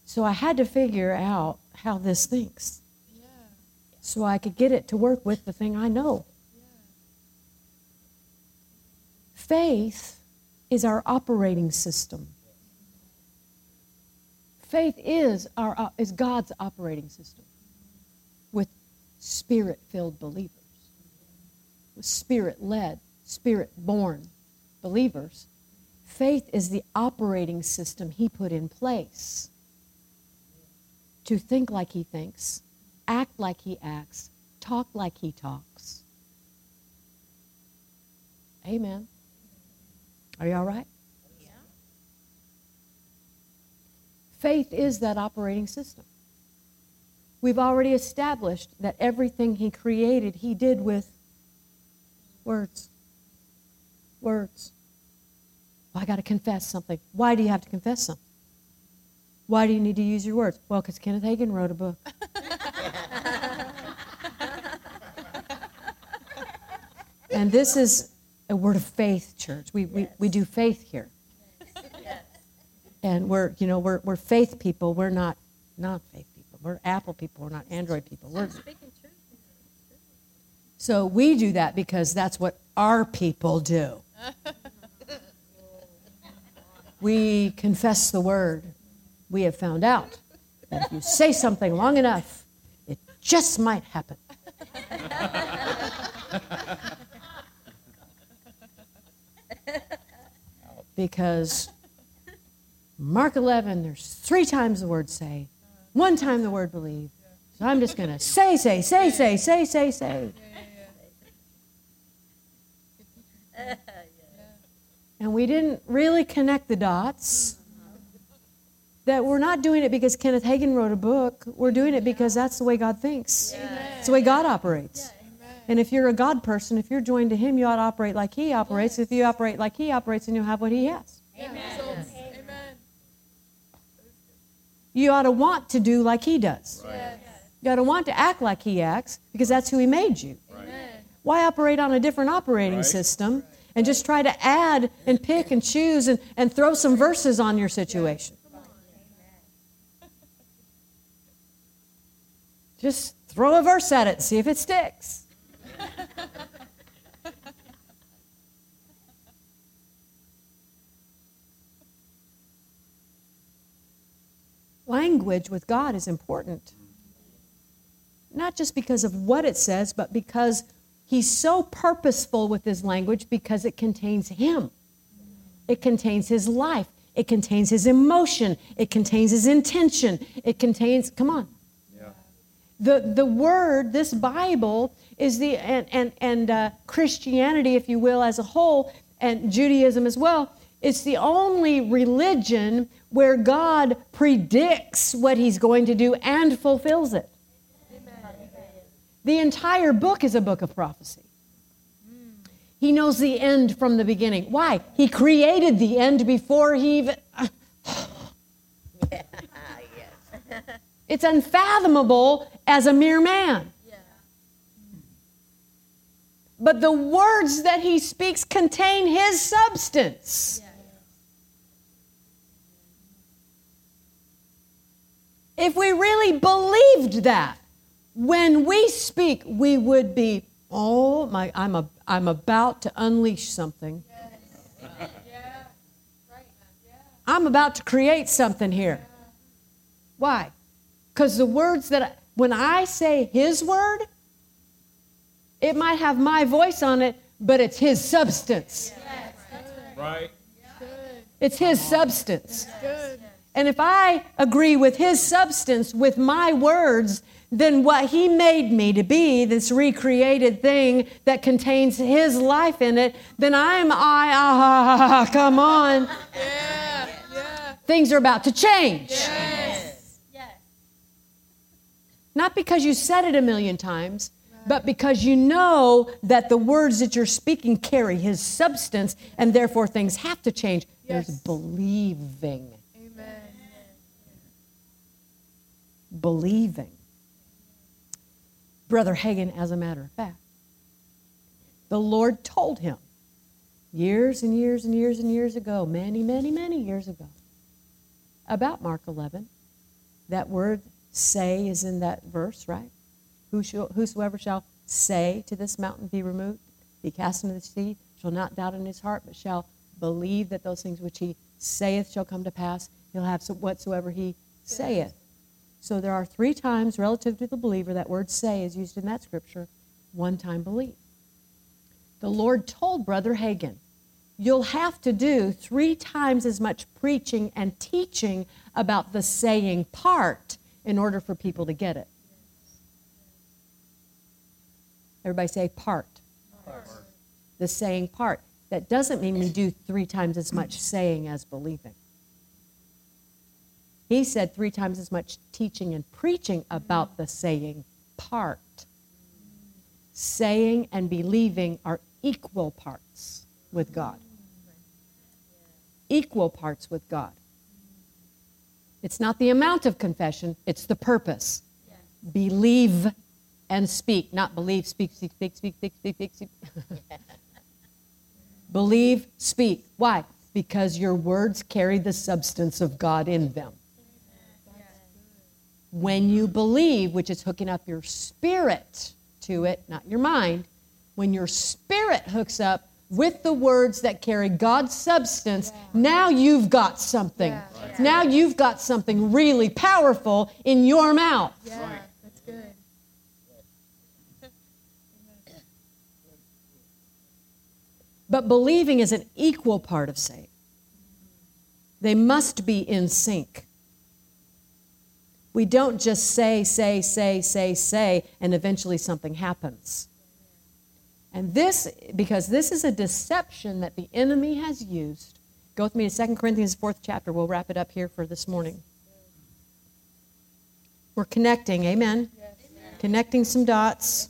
So I had to figure out how this thinks Yeah. so I could get it to work with the thing I know. Faith is our operating system. Faith is our uh, is God's operating system with spirit-filled believers. With spirit-led, spirit-born believers. Faith is the operating system he put in place to think like he thinks, act like he acts, talk like he talks. Amen. Are you all right? Yeah. Faith is that operating system. We've already established that everything he created, he did with words. Words. Well, I got to confess something. Why do you have to confess something? Why do you need to use your words? Well, because Kenneth Hagin wrote a book. <laughs> and this is a word of faith, church. We, we, we do faith here. And we're, you know, we're, we're faith people. We're not not faith people. We're Apple people. We're not Android people. We're, so we do that because that's what our people do. we confess the word. We have found out that if you say something long enough, it just might happen. Because Mark 11, there's three times the word say, one time the word believe. So I'm just going to say, say, say, say, say, say, say. And we didn't really connect the dots. That we're not doing it because Kenneth Hagin wrote a book. We're doing it because that's the way God thinks. It's the way God operates. And if you're a God person, if you're joined to Him, you ought to operate like He operates. If you operate like He operates, then you'll have what He has. Amen. You ought to want to do like He does. You ought to want to act like He acts because that's who He made you. Why operate on a different operating Right. system and just try to add and pick and choose and, and throw some verses on your situation? Just throw a verse at it and see if it sticks. Language with God is important. Not just because of what it says, but because He's so purposeful with His language because it contains Him. It contains His life. It contains His emotion. It contains His intention. It contains, come on, Yeah. the, the word, this Bible, is the, and, and, and uh, Christianity, if you will, as a whole, and Judaism as well, it's the only religion where God predicts what he's going to do and fulfills it. The entire book is a book of prophecy. He knows the end from the beginning. Why? He created the end before he even. <sighs> <laughs> yes. <laughs> It's unfathomable as a mere man. But the words that he speaks contain his substance. If we really believed that, when we speak, we would be, oh my, I'm, a, I'm about to unleash something. I'm about to create something here. Why? Because the words that, I, when I say His word, it might have my voice on it, but it's His substance. Right. It's His substance. And if I agree with His substance, with my words, then what He made me to be, this recreated thing that contains His life in it, then I'm, I, ah, come on. <laughs> Yeah. Yeah. Things are about to change. Yes. Not because you said it a million times, but because you know that the words that you're speaking carry his substance and therefore things have to change. There's believing. Amen. Believing. Brother Hagin, as a matter of fact. The Lord told him years and years and years and years ago, many, many, many years ago, about Mark 11. That word say is in that verse, right? Whosoever shall say to this mountain, be removed, be cast into the sea, shall not doubt in his heart, but shall believe that those things which he saith shall come to pass. He'll have whatsoever he saith. So there are three times relative to the believer that word say is used in that scripture, one time believe. The Lord told Brother Hagin, you'll have to do three times as much preaching and teaching about the saying part in order for people to get it. Everybody say part. part. The saying part. That doesn't mean we do three times as much saying as believing. He said three times as much teaching and preaching about the saying part. Saying and believing are equal parts with God. Equal parts with God. It's not the amount of confession, it's the purpose. Believe and speak, not believe, speak, speak, speak, speak, speak, speak, speak. speak. <laughs> believe, speak. Why? Because your words carry the substance of God in them. When you believe, which is hooking up your spirit to it, not your mind, when your spirit hooks up with the words that carry God's substance, yeah. now you've got something. Yeah. Right. Now you've got something really powerful in your mouth. Yeah, right. that's good. But believing is an equal part of saying. They must be in sync. We don't just say, say, say, say, say, and eventually something happens. And this, because this is a deception that the enemy has used. Go with me to 2 Corinthians 4th chapter. We'll wrap it up here for this morning. We're connecting, amen. Yes. Connecting some dots.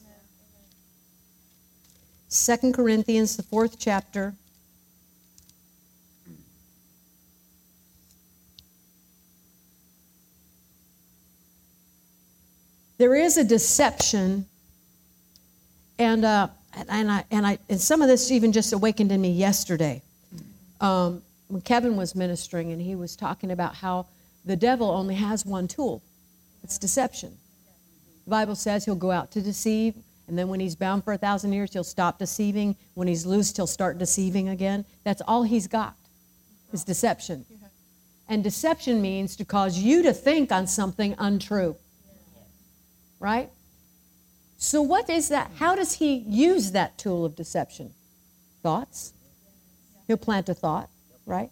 2 Corinthians, the fourth chapter. There is a deception, and uh, and I, and I, and some of this even just awakened in me yesterday. Um, when Kevin was ministering and he was talking about how the devil only has one tool it's deception. The Bible says he'll go out to deceive, and then when he's bound for a thousand years, he'll stop deceiving. When he's loosed, he'll start deceiving again. That's all he's got is deception. And deception means to cause you to think on something untrue. Right? So, what is that? How does he use that tool of deception? Thoughts. He'll plant a thought, right?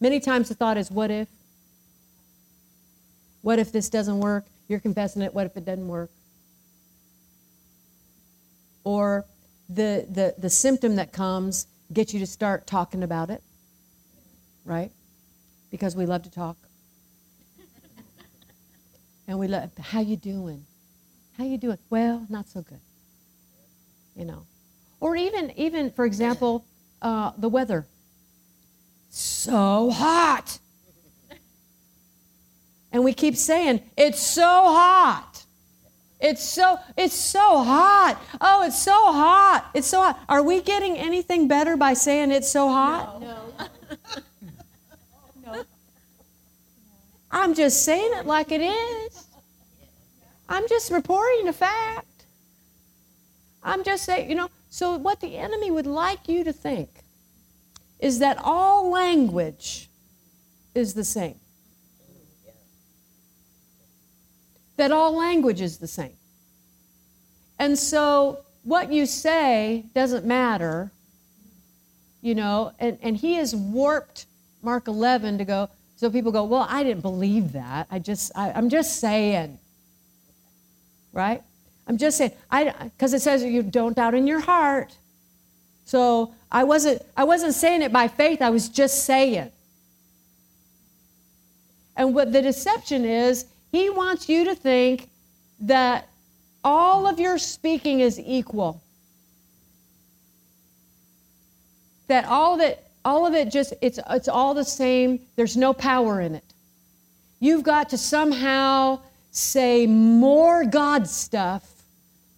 Many times the thought is, what if? What if this doesn't work? You're confessing it. What if it doesn't work? Or the, the, the symptom that comes gets you to start talking about it, right? Because we love to talk. and we love, how you doing? How you doing? Well, not so good. You know. Or even, even for example, uh, the weather. So hot. And we keep saying, it's so hot. It's so it's so hot. Oh, it's so hot. It's so hot. Are we getting anything better by saying it's so hot? No. no. no. <laughs> I'm just saying it like it is. I'm just reporting a fact. I'm just saying, you know, so what the enemy would like you to think is that all language is the same. That all language is the same. And so what you say doesn't matter, you know, and, and he has warped Mark 11 to go, so people go, well, I didn't believe that. I just, I, I'm just saying right? I'm just saying, I because it says you don't doubt in your heart. So I wasn't I wasn't saying it by faith, I was just saying. And what the deception is, he wants you to think that all of your speaking is equal. That all of it, all of it just it's it's all the same. There's no power in it. You've got to somehow say more God stuff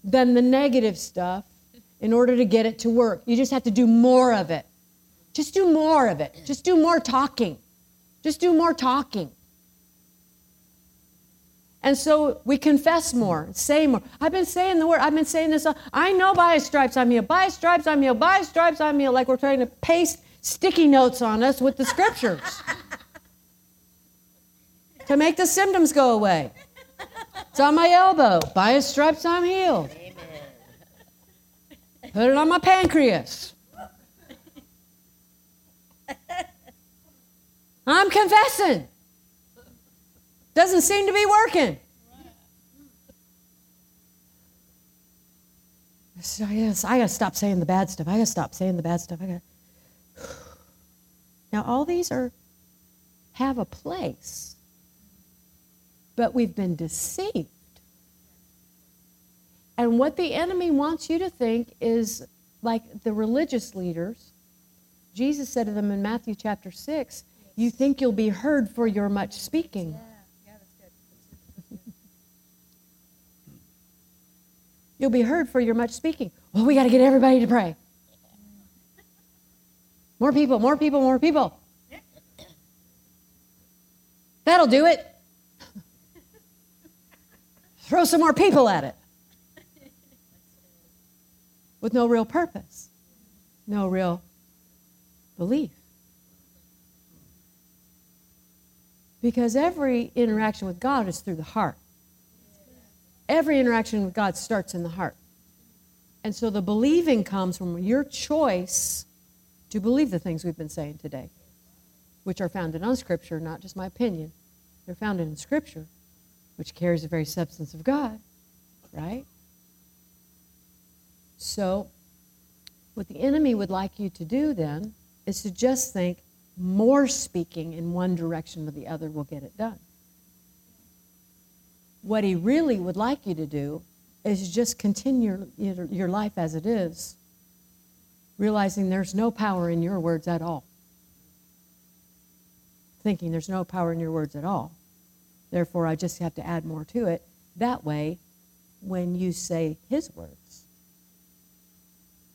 than the negative stuff in order to get it to work. You just have to do more of it. Just do more of it. Just do more talking. Just do more talking. And so we confess more, say more. I've been saying the word, I've been saying this. I know by his stripes I'm healed. By his stripes I'm healed. By his stripes I'm healed. Like we're trying to paste sticky notes on us with the scriptures <laughs> to make the symptoms go away. It's on my elbow. By his stripes I'm healed. Put it on my pancreas. <laughs> I'm confessing. Doesn't seem to be working. So yes, I gotta stop saying the bad stuff. I gotta stop saying the bad stuff. I got. <sighs> Now all these are have a place, but we've been deceived. And what the enemy wants you to think is like the religious leaders. Jesus said to them in Matthew chapter six, "You think you'll be heard for your much speaking." You'll be heard for your much speaking. Well, we got to get everybody to pray. More people, more people, more people. That'll do it. Throw some more people at it. With no real purpose, no real belief. Because every interaction with God is through the heart every interaction with God starts in the heart. And so the believing comes from your choice to believe the things we've been saying today, which are founded on Scripture, not just my opinion. They're founded in Scripture, which carries the very substance of God, right? So, what the enemy would like you to do then is to just think more speaking in one direction or the other will get it done. What he really would like you to do is just continue your, life as it is, realizing there's no power in your words at all. Thinking there's no power in your words at all. Therefore, I just have to add more to it. That way, when you say his words,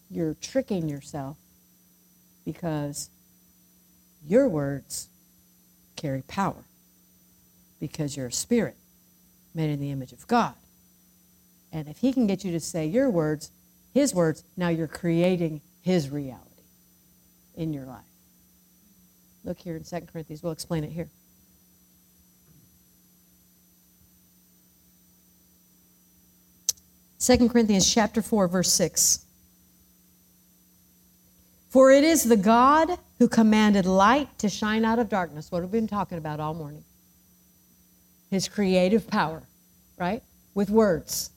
you're tricking yourself because your words carry power because you're a spirit made in the image of God. And if he can get you to say your words, his words, now you're creating his reality in your life. Look here in 2 Corinthians. We'll explain it here. Second Corinthians chapter 4 verse 6. For it is the God who commanded light to shine out of darkness. What we've we been talking about all morning? His creative power, right? With words,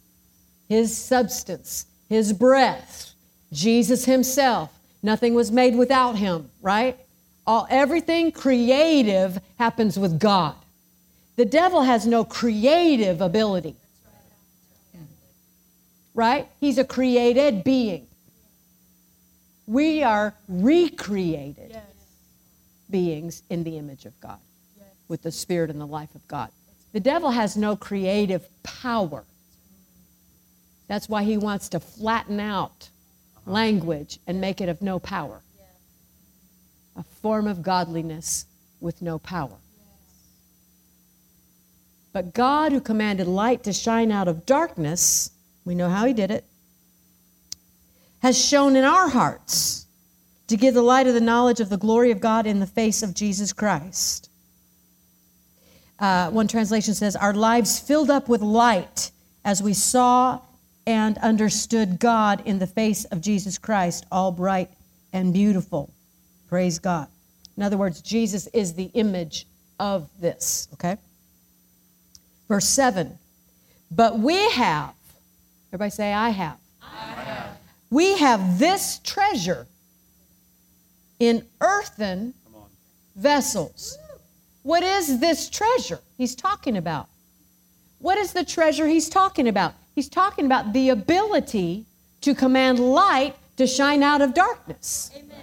his substance, his breath, Jesus himself. Nothing was made without him, right? All, everything creative happens with God. The devil has no creative ability. Right? He's a created being. We are recreated yes. beings in the image of God yes. with the spirit and the life of God. The devil has no creative power. That's why he wants to flatten out uh-huh. language and make it of no power. A form of godliness with no power. But God, who commanded light to shine out of darkness, we know how he did it, has shone in our hearts to give the light of the knowledge of the glory of God in the face of Jesus Christ. Uh, one translation says, Our lives filled up with light as we saw and understood God in the face of Jesus Christ, all bright and beautiful. Praise God. In other words, Jesus is the image of this, okay? Verse 7 But we have, everybody say, I have. I have. We have this treasure in earthen vessels what is this treasure he's talking about? What is the treasure he's talking about? He's talking about the ability to command light to shine out of darkness. Amen.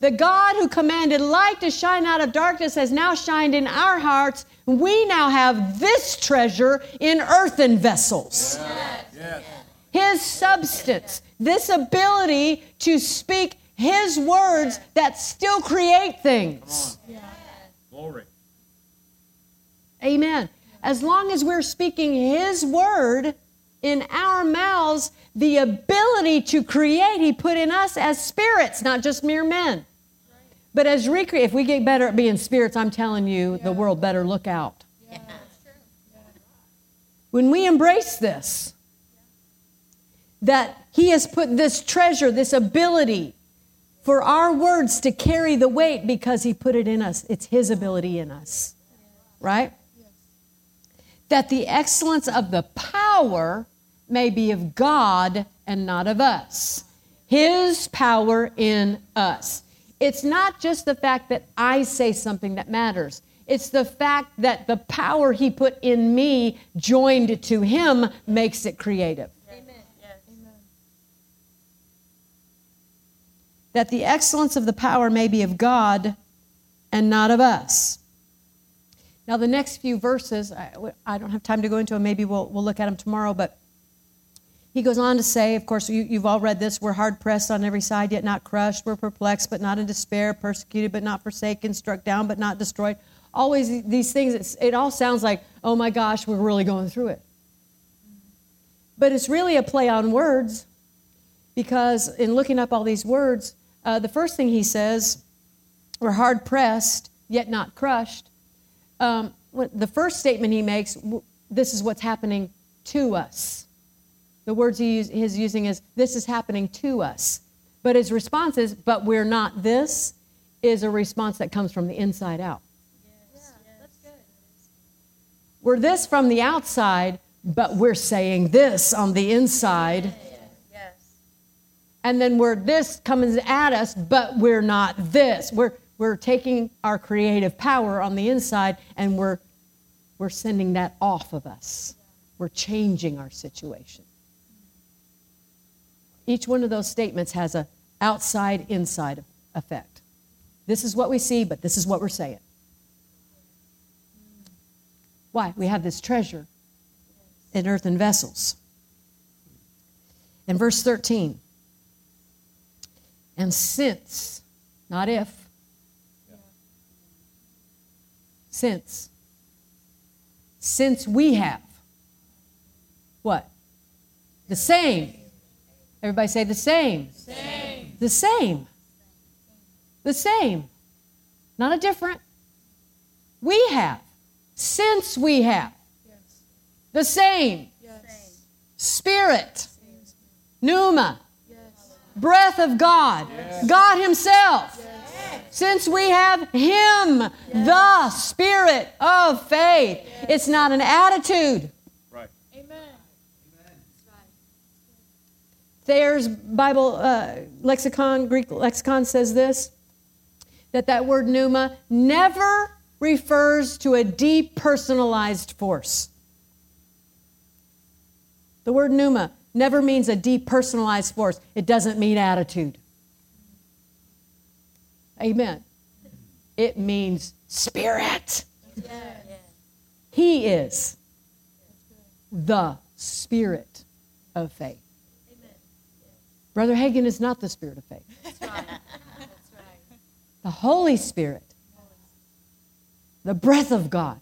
The God who commanded light to shine out of darkness has now shined in our hearts. We now have this treasure in earthen vessels. Yes. Yes. His substance, this ability to speak His words that still create things. Glory. Amen. As long as we're speaking His word in our mouths, the ability to create He put in us as spirits, not just mere men. But as recreate, if we get better at being spirits, I'm telling you, the world better look out. When we embrace this, that He has put this treasure, this ability for our words to carry the weight because He put it in us. It's His ability in us, right? That the excellence of the power may be of God and not of us. His power in us. It's not just the fact that I say something that matters. It's the fact that the power he put in me, joined to him, makes it creative. That the excellence of the power may be of God and not of us. Now, the next few verses, I, I don't have time to go into them. Maybe we'll, we'll look at them tomorrow, but he goes on to say, of course, you, you've all read this we're hard pressed on every side, yet not crushed. We're perplexed, but not in despair. Persecuted, but not forsaken. Struck down, but not destroyed. Always these things, it all sounds like, oh my gosh, we're really going through it. But it's really a play on words because in looking up all these words, uh, the first thing he says, we're hard pressed, yet not crushed. Um, the first statement he makes, this is what's happening to us. The words he is using is, this is happening to us. But his response is, but we're not this, is a response that comes from the inside out. We're this from the outside, but we're saying this on the inside. And then we're this coming at us, but we're not this. We're, we're taking our creative power on the inside and we're, we're sending that off of us. We're changing our situation. Each one of those statements has a outside inside effect. This is what we see, but this is what we're saying. Why? We have this treasure in earthen vessels. In verse 13, and since, not if, since, since we have what? The same Everybody say the same. Same. The same. The same. Not a different. We have. Since we have. Yes. The same. Yes. Spirit. Pneuma. Yes. Breath of God. Yes. God Himself. Since we have Him, the Spirit of faith. It's not an attitude. Thayer's Bible uh, lexicon, Greek lexicon says this that that word pneuma never refers to a depersonalized force. The word pneuma never means a depersonalized force. It doesn't mean attitude. Amen. It means spirit. He is the spirit of faith. Brother Hagin is not the spirit of faith. That's right. That's right. The Holy Spirit, the breath of God,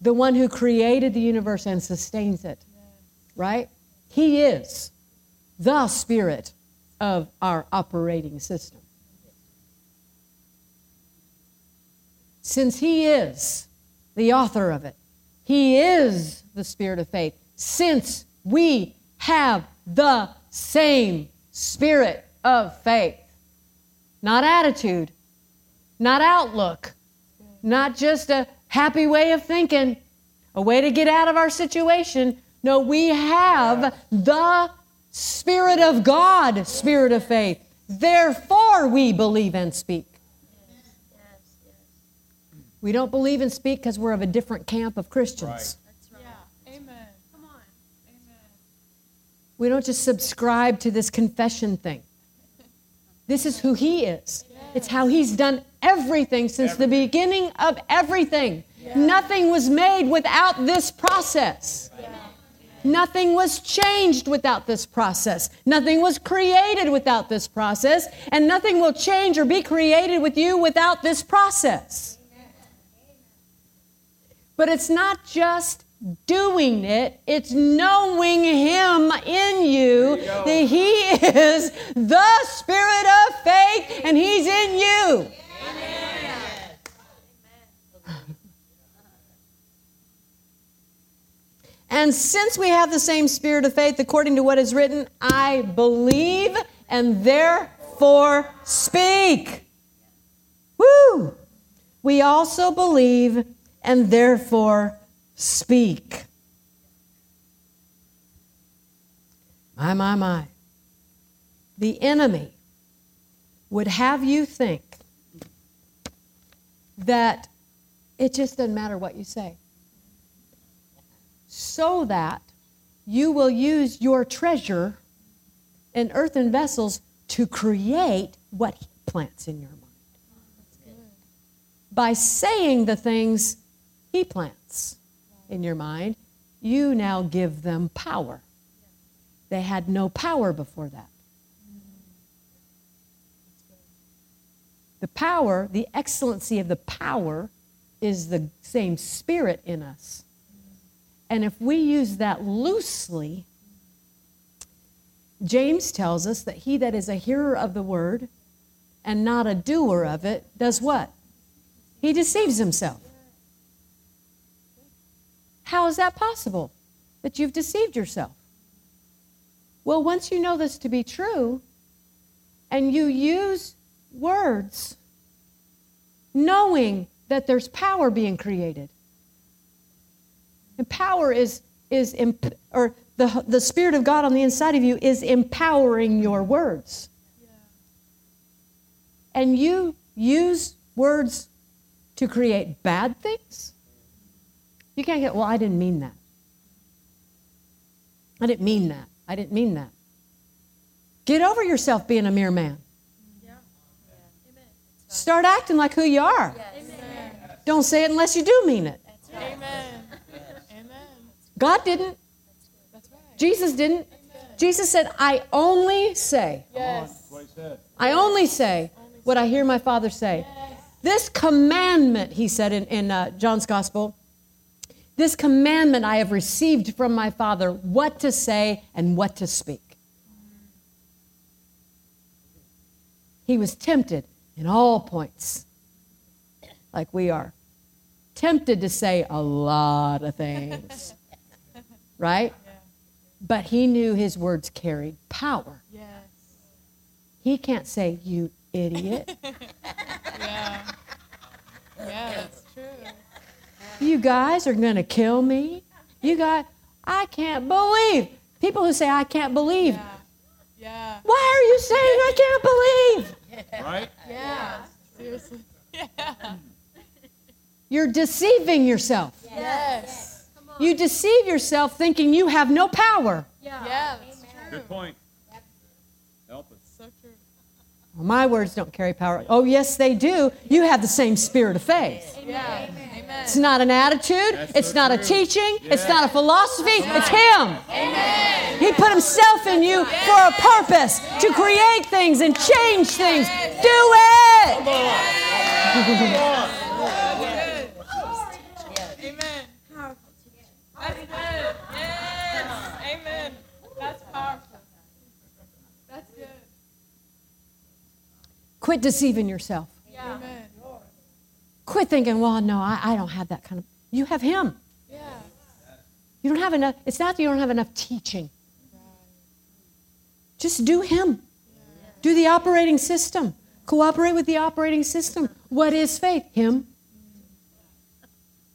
the one who created the universe and sustains it, right? He is the spirit of our operating system. Since He is the author of it, He is the spirit of faith. Since we have the same spirit of faith. Not attitude, not outlook, not just a happy way of thinking, a way to get out of our situation. No, we have the Spirit of God, Spirit of faith. Therefore, we believe and speak. We don't believe and speak because we're of a different camp of Christians. We don't just subscribe to this confession thing. This is who He is. It's how He's done everything since everything. the beginning of everything. Yeah. Nothing was made without this process. Yeah. Nothing was changed without this process. Nothing was created without this process. And nothing will change or be created with you without this process. But it's not just doing it, it's knowing Him in you that He is the Spirit of faith and He's in you. And since we have the same spirit of faith, according to what is written, I believe and therefore speak. Woo! We also believe and therefore speak. My, my, my. The enemy would have you think that it just doesn't matter what you say so that you will use your treasure in earthen vessels to create what he plants in your mind. By saying the things he plants in your mind, you now give them power. They had no power before that. The power, the excellency of the power, is the same spirit in us. And if we use that loosely, James tells us that he that is a hearer of the word and not a doer of it does what? He deceives himself. How is that possible that you've deceived yourself? Well, once you know this to be true and you use words knowing that there's power being created, power is is imp- or the the spirit of God on the inside of you is empowering your words. And you use words to create bad things. You can't get, well, I didn't mean that. I didn't mean that. I didn't mean that. Get over yourself being a mere man. Start acting like who you are. Don't say it unless you do mean it. Amen. Amen. God didn't. That's right. Jesus didn't. Jesus said, I only say, Yes. That's what he said. I only say what I hear my Father say. This commandment, he said in, in uh, John's Gospel, this commandment I have received from my Father what to say and what to speak. He was tempted in all points, like we are. Tempted to say a lot of things, right? But he knew his words carried power. Yes. He can't say, you idiot. <laughs> Yeah. Yeah, that's true. You guys are going to kill me. You guys, I can't believe. People who say, I can't believe. Yeah. Yeah. Why are you saying I can't believe? <laughs> Right? Yeah. Seriously. <laughs> Yeah. You're deceiving yourself. Yes. You deceive yourself thinking you have no power. Yeah, that's true. Good point. Help us. So true. Well, my words don't carry power. Oh, yes, they do. You have the same spirit of faith. Yeah. Amen. It's not an attitude. That's it's so not a true. teaching. It's not a philosophy. It's Him. Amen. He put Himself in you for a purpose to create things and change things. Do it. Amen. That's good. Yes. Amen. That's powerful. That's good. Quit deceiving yourself. Amen. Quit thinking, well, no, I, I don't have that kind of. You have Him. Yeah. You don't have enough. It's not that you don't have enough teaching. Just do Him. Do the operating system. Cooperate with the operating system. What is faith? Him. Mm.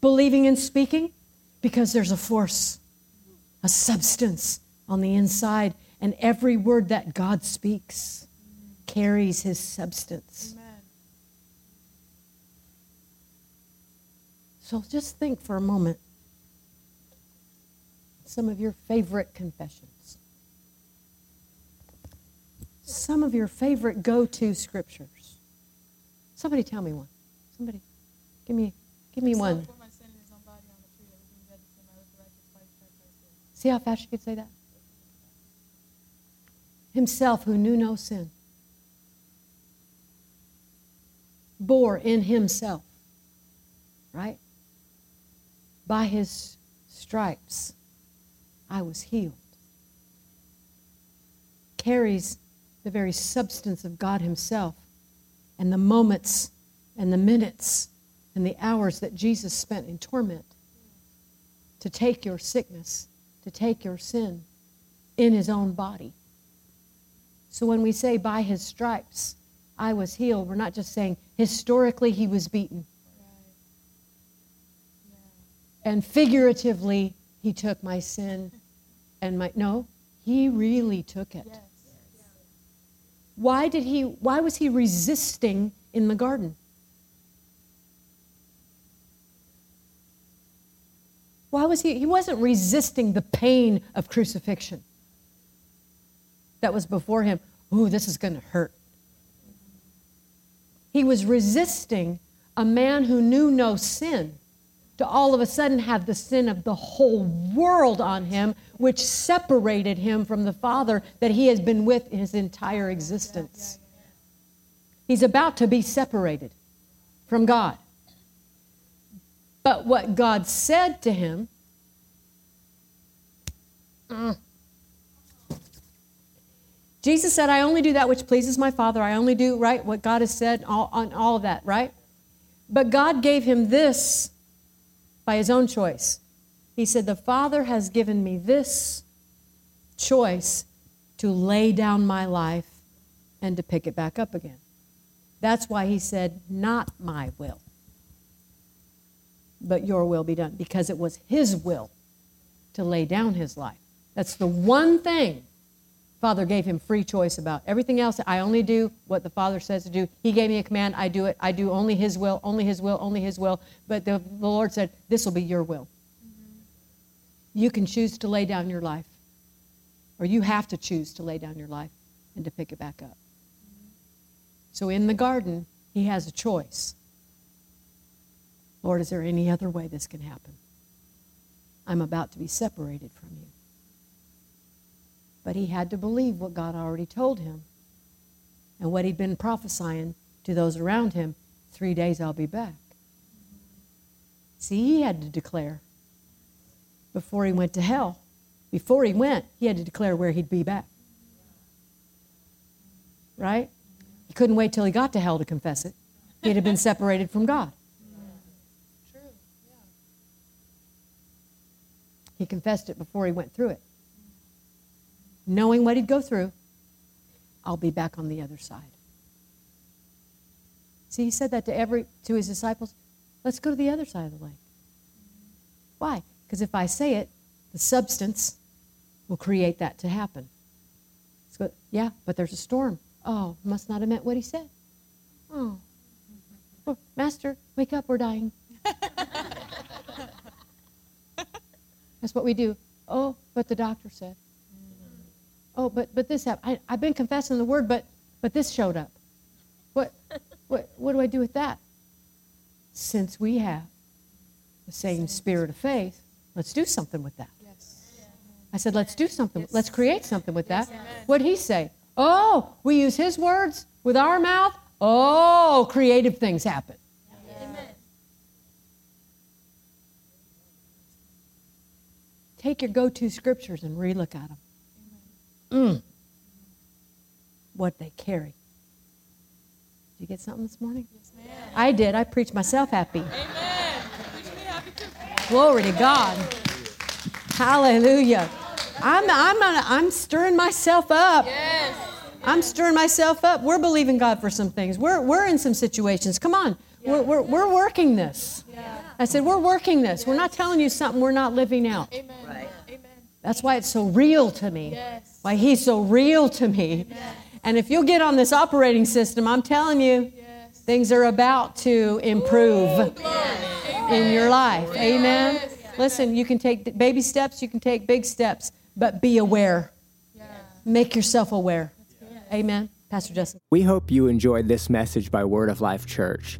Believing and speaking because there's a force, a substance on the inside, and every word that God speaks carries His substance. Amen. So just think for a moment. Some of your favorite confessions. Some of your favorite go-to scriptures. Somebody tell me one. Somebody give me give me one. For my sin in his own body on the tree, everything dead to sin, I live the righteous life, Christ has See how fast you could say that? Himself who knew no sin bore in himself, right? By his stripes, I was healed. Carries the very substance of God Himself and the moments and the minutes and the hours that Jesus spent in torment to take your sickness, to take your sin in His own body. So when we say, by His stripes, I was healed, we're not just saying historically He was beaten. And figuratively, He took my sin and my. No, He really took it. Yes. Why did he why was he resisting in the garden? Why was he he wasn't resisting the pain of crucifixion that was before him. Ooh, this is going to hurt. He was resisting a man who knew no sin to all of a sudden have the sin of the whole world on him, which separated him from the Father that he has been with his entire existence. He's about to be separated from God. But what God said to him, mm. Jesus said, I only do that which pleases my Father. I only do, right, what God has said, all, on all of that, right? But God gave him this by his own choice. He said, The Father has given me this choice to lay down my life and to pick it back up again. That's why he said, Not my will, but your will be done, because it was his will to lay down his life. That's the one thing Father gave him free choice about. Everything else, I only do what the Father says to do. He gave me a command, I do it. I do only His will, only His will, only His will. But the, the Lord said, This will be your will. Mm-hmm. You can choose to lay down your life, or you have to choose to lay down your life and to pick it back up. Mm-hmm. So in the garden, He has a choice. Lord, is there any other way this can happen? I'm about to be separated from you. But he had to believe what God already told him and what he'd been prophesying to those around him three days I'll be back. See, he had to declare before he went to hell. Before he went, he had to declare where he'd be back. Right? He couldn't wait till he got to hell to confess it. He'd have been separated from God. True. Yeah. He confessed it before he went through it. Knowing what he'd go through, I'll be back on the other side. See, he said that to every to his disciples. Let's go to the other side of the lake. Why? Because if I say it, the substance will create that to happen. So, yeah, but there's a storm. Oh, must not have meant what he said. Oh. oh Master, wake up, we're dying. <laughs> That's what we do. Oh, but the doctor said. Mm-hmm. Oh, but but this happened. I, I've been confessing the word, but but this showed up. What <laughs> what what do I do with that? Since we have the same spirit of faith, let's do something with that. Yes. I said, let's do something. Let's create something with that. What'd he say? Oh, we use his words with our mouth. Oh, creative things happen. Take your go-to scriptures and relook at them. Mm. What they carry. Did you get something this morning? Yes, ma'am. I did. I preached myself happy. Amen. Preach me happy too. Glory to God. Hallelujah. I'm, I'm, I'm stirring myself up. Yes. I'm stirring myself up. We're believing God for some things. We're, we're in some situations. Come on. We're, we're, we're working this. Yeah. I said, we're working this. We're not telling you something we're not living out. Amen. Right. Amen. That's why it's so real to me. Yes. Why He's so real to me. And if you'll get on this operating system, I'm telling you, Yes. things are about to improve in your life. Amen. Yes. Listen, you can take baby steps, you can take big steps, but be aware. Yeah. Make yourself aware. Amen. Pastor Justin. We hope you enjoyed this message by Word of Life Church.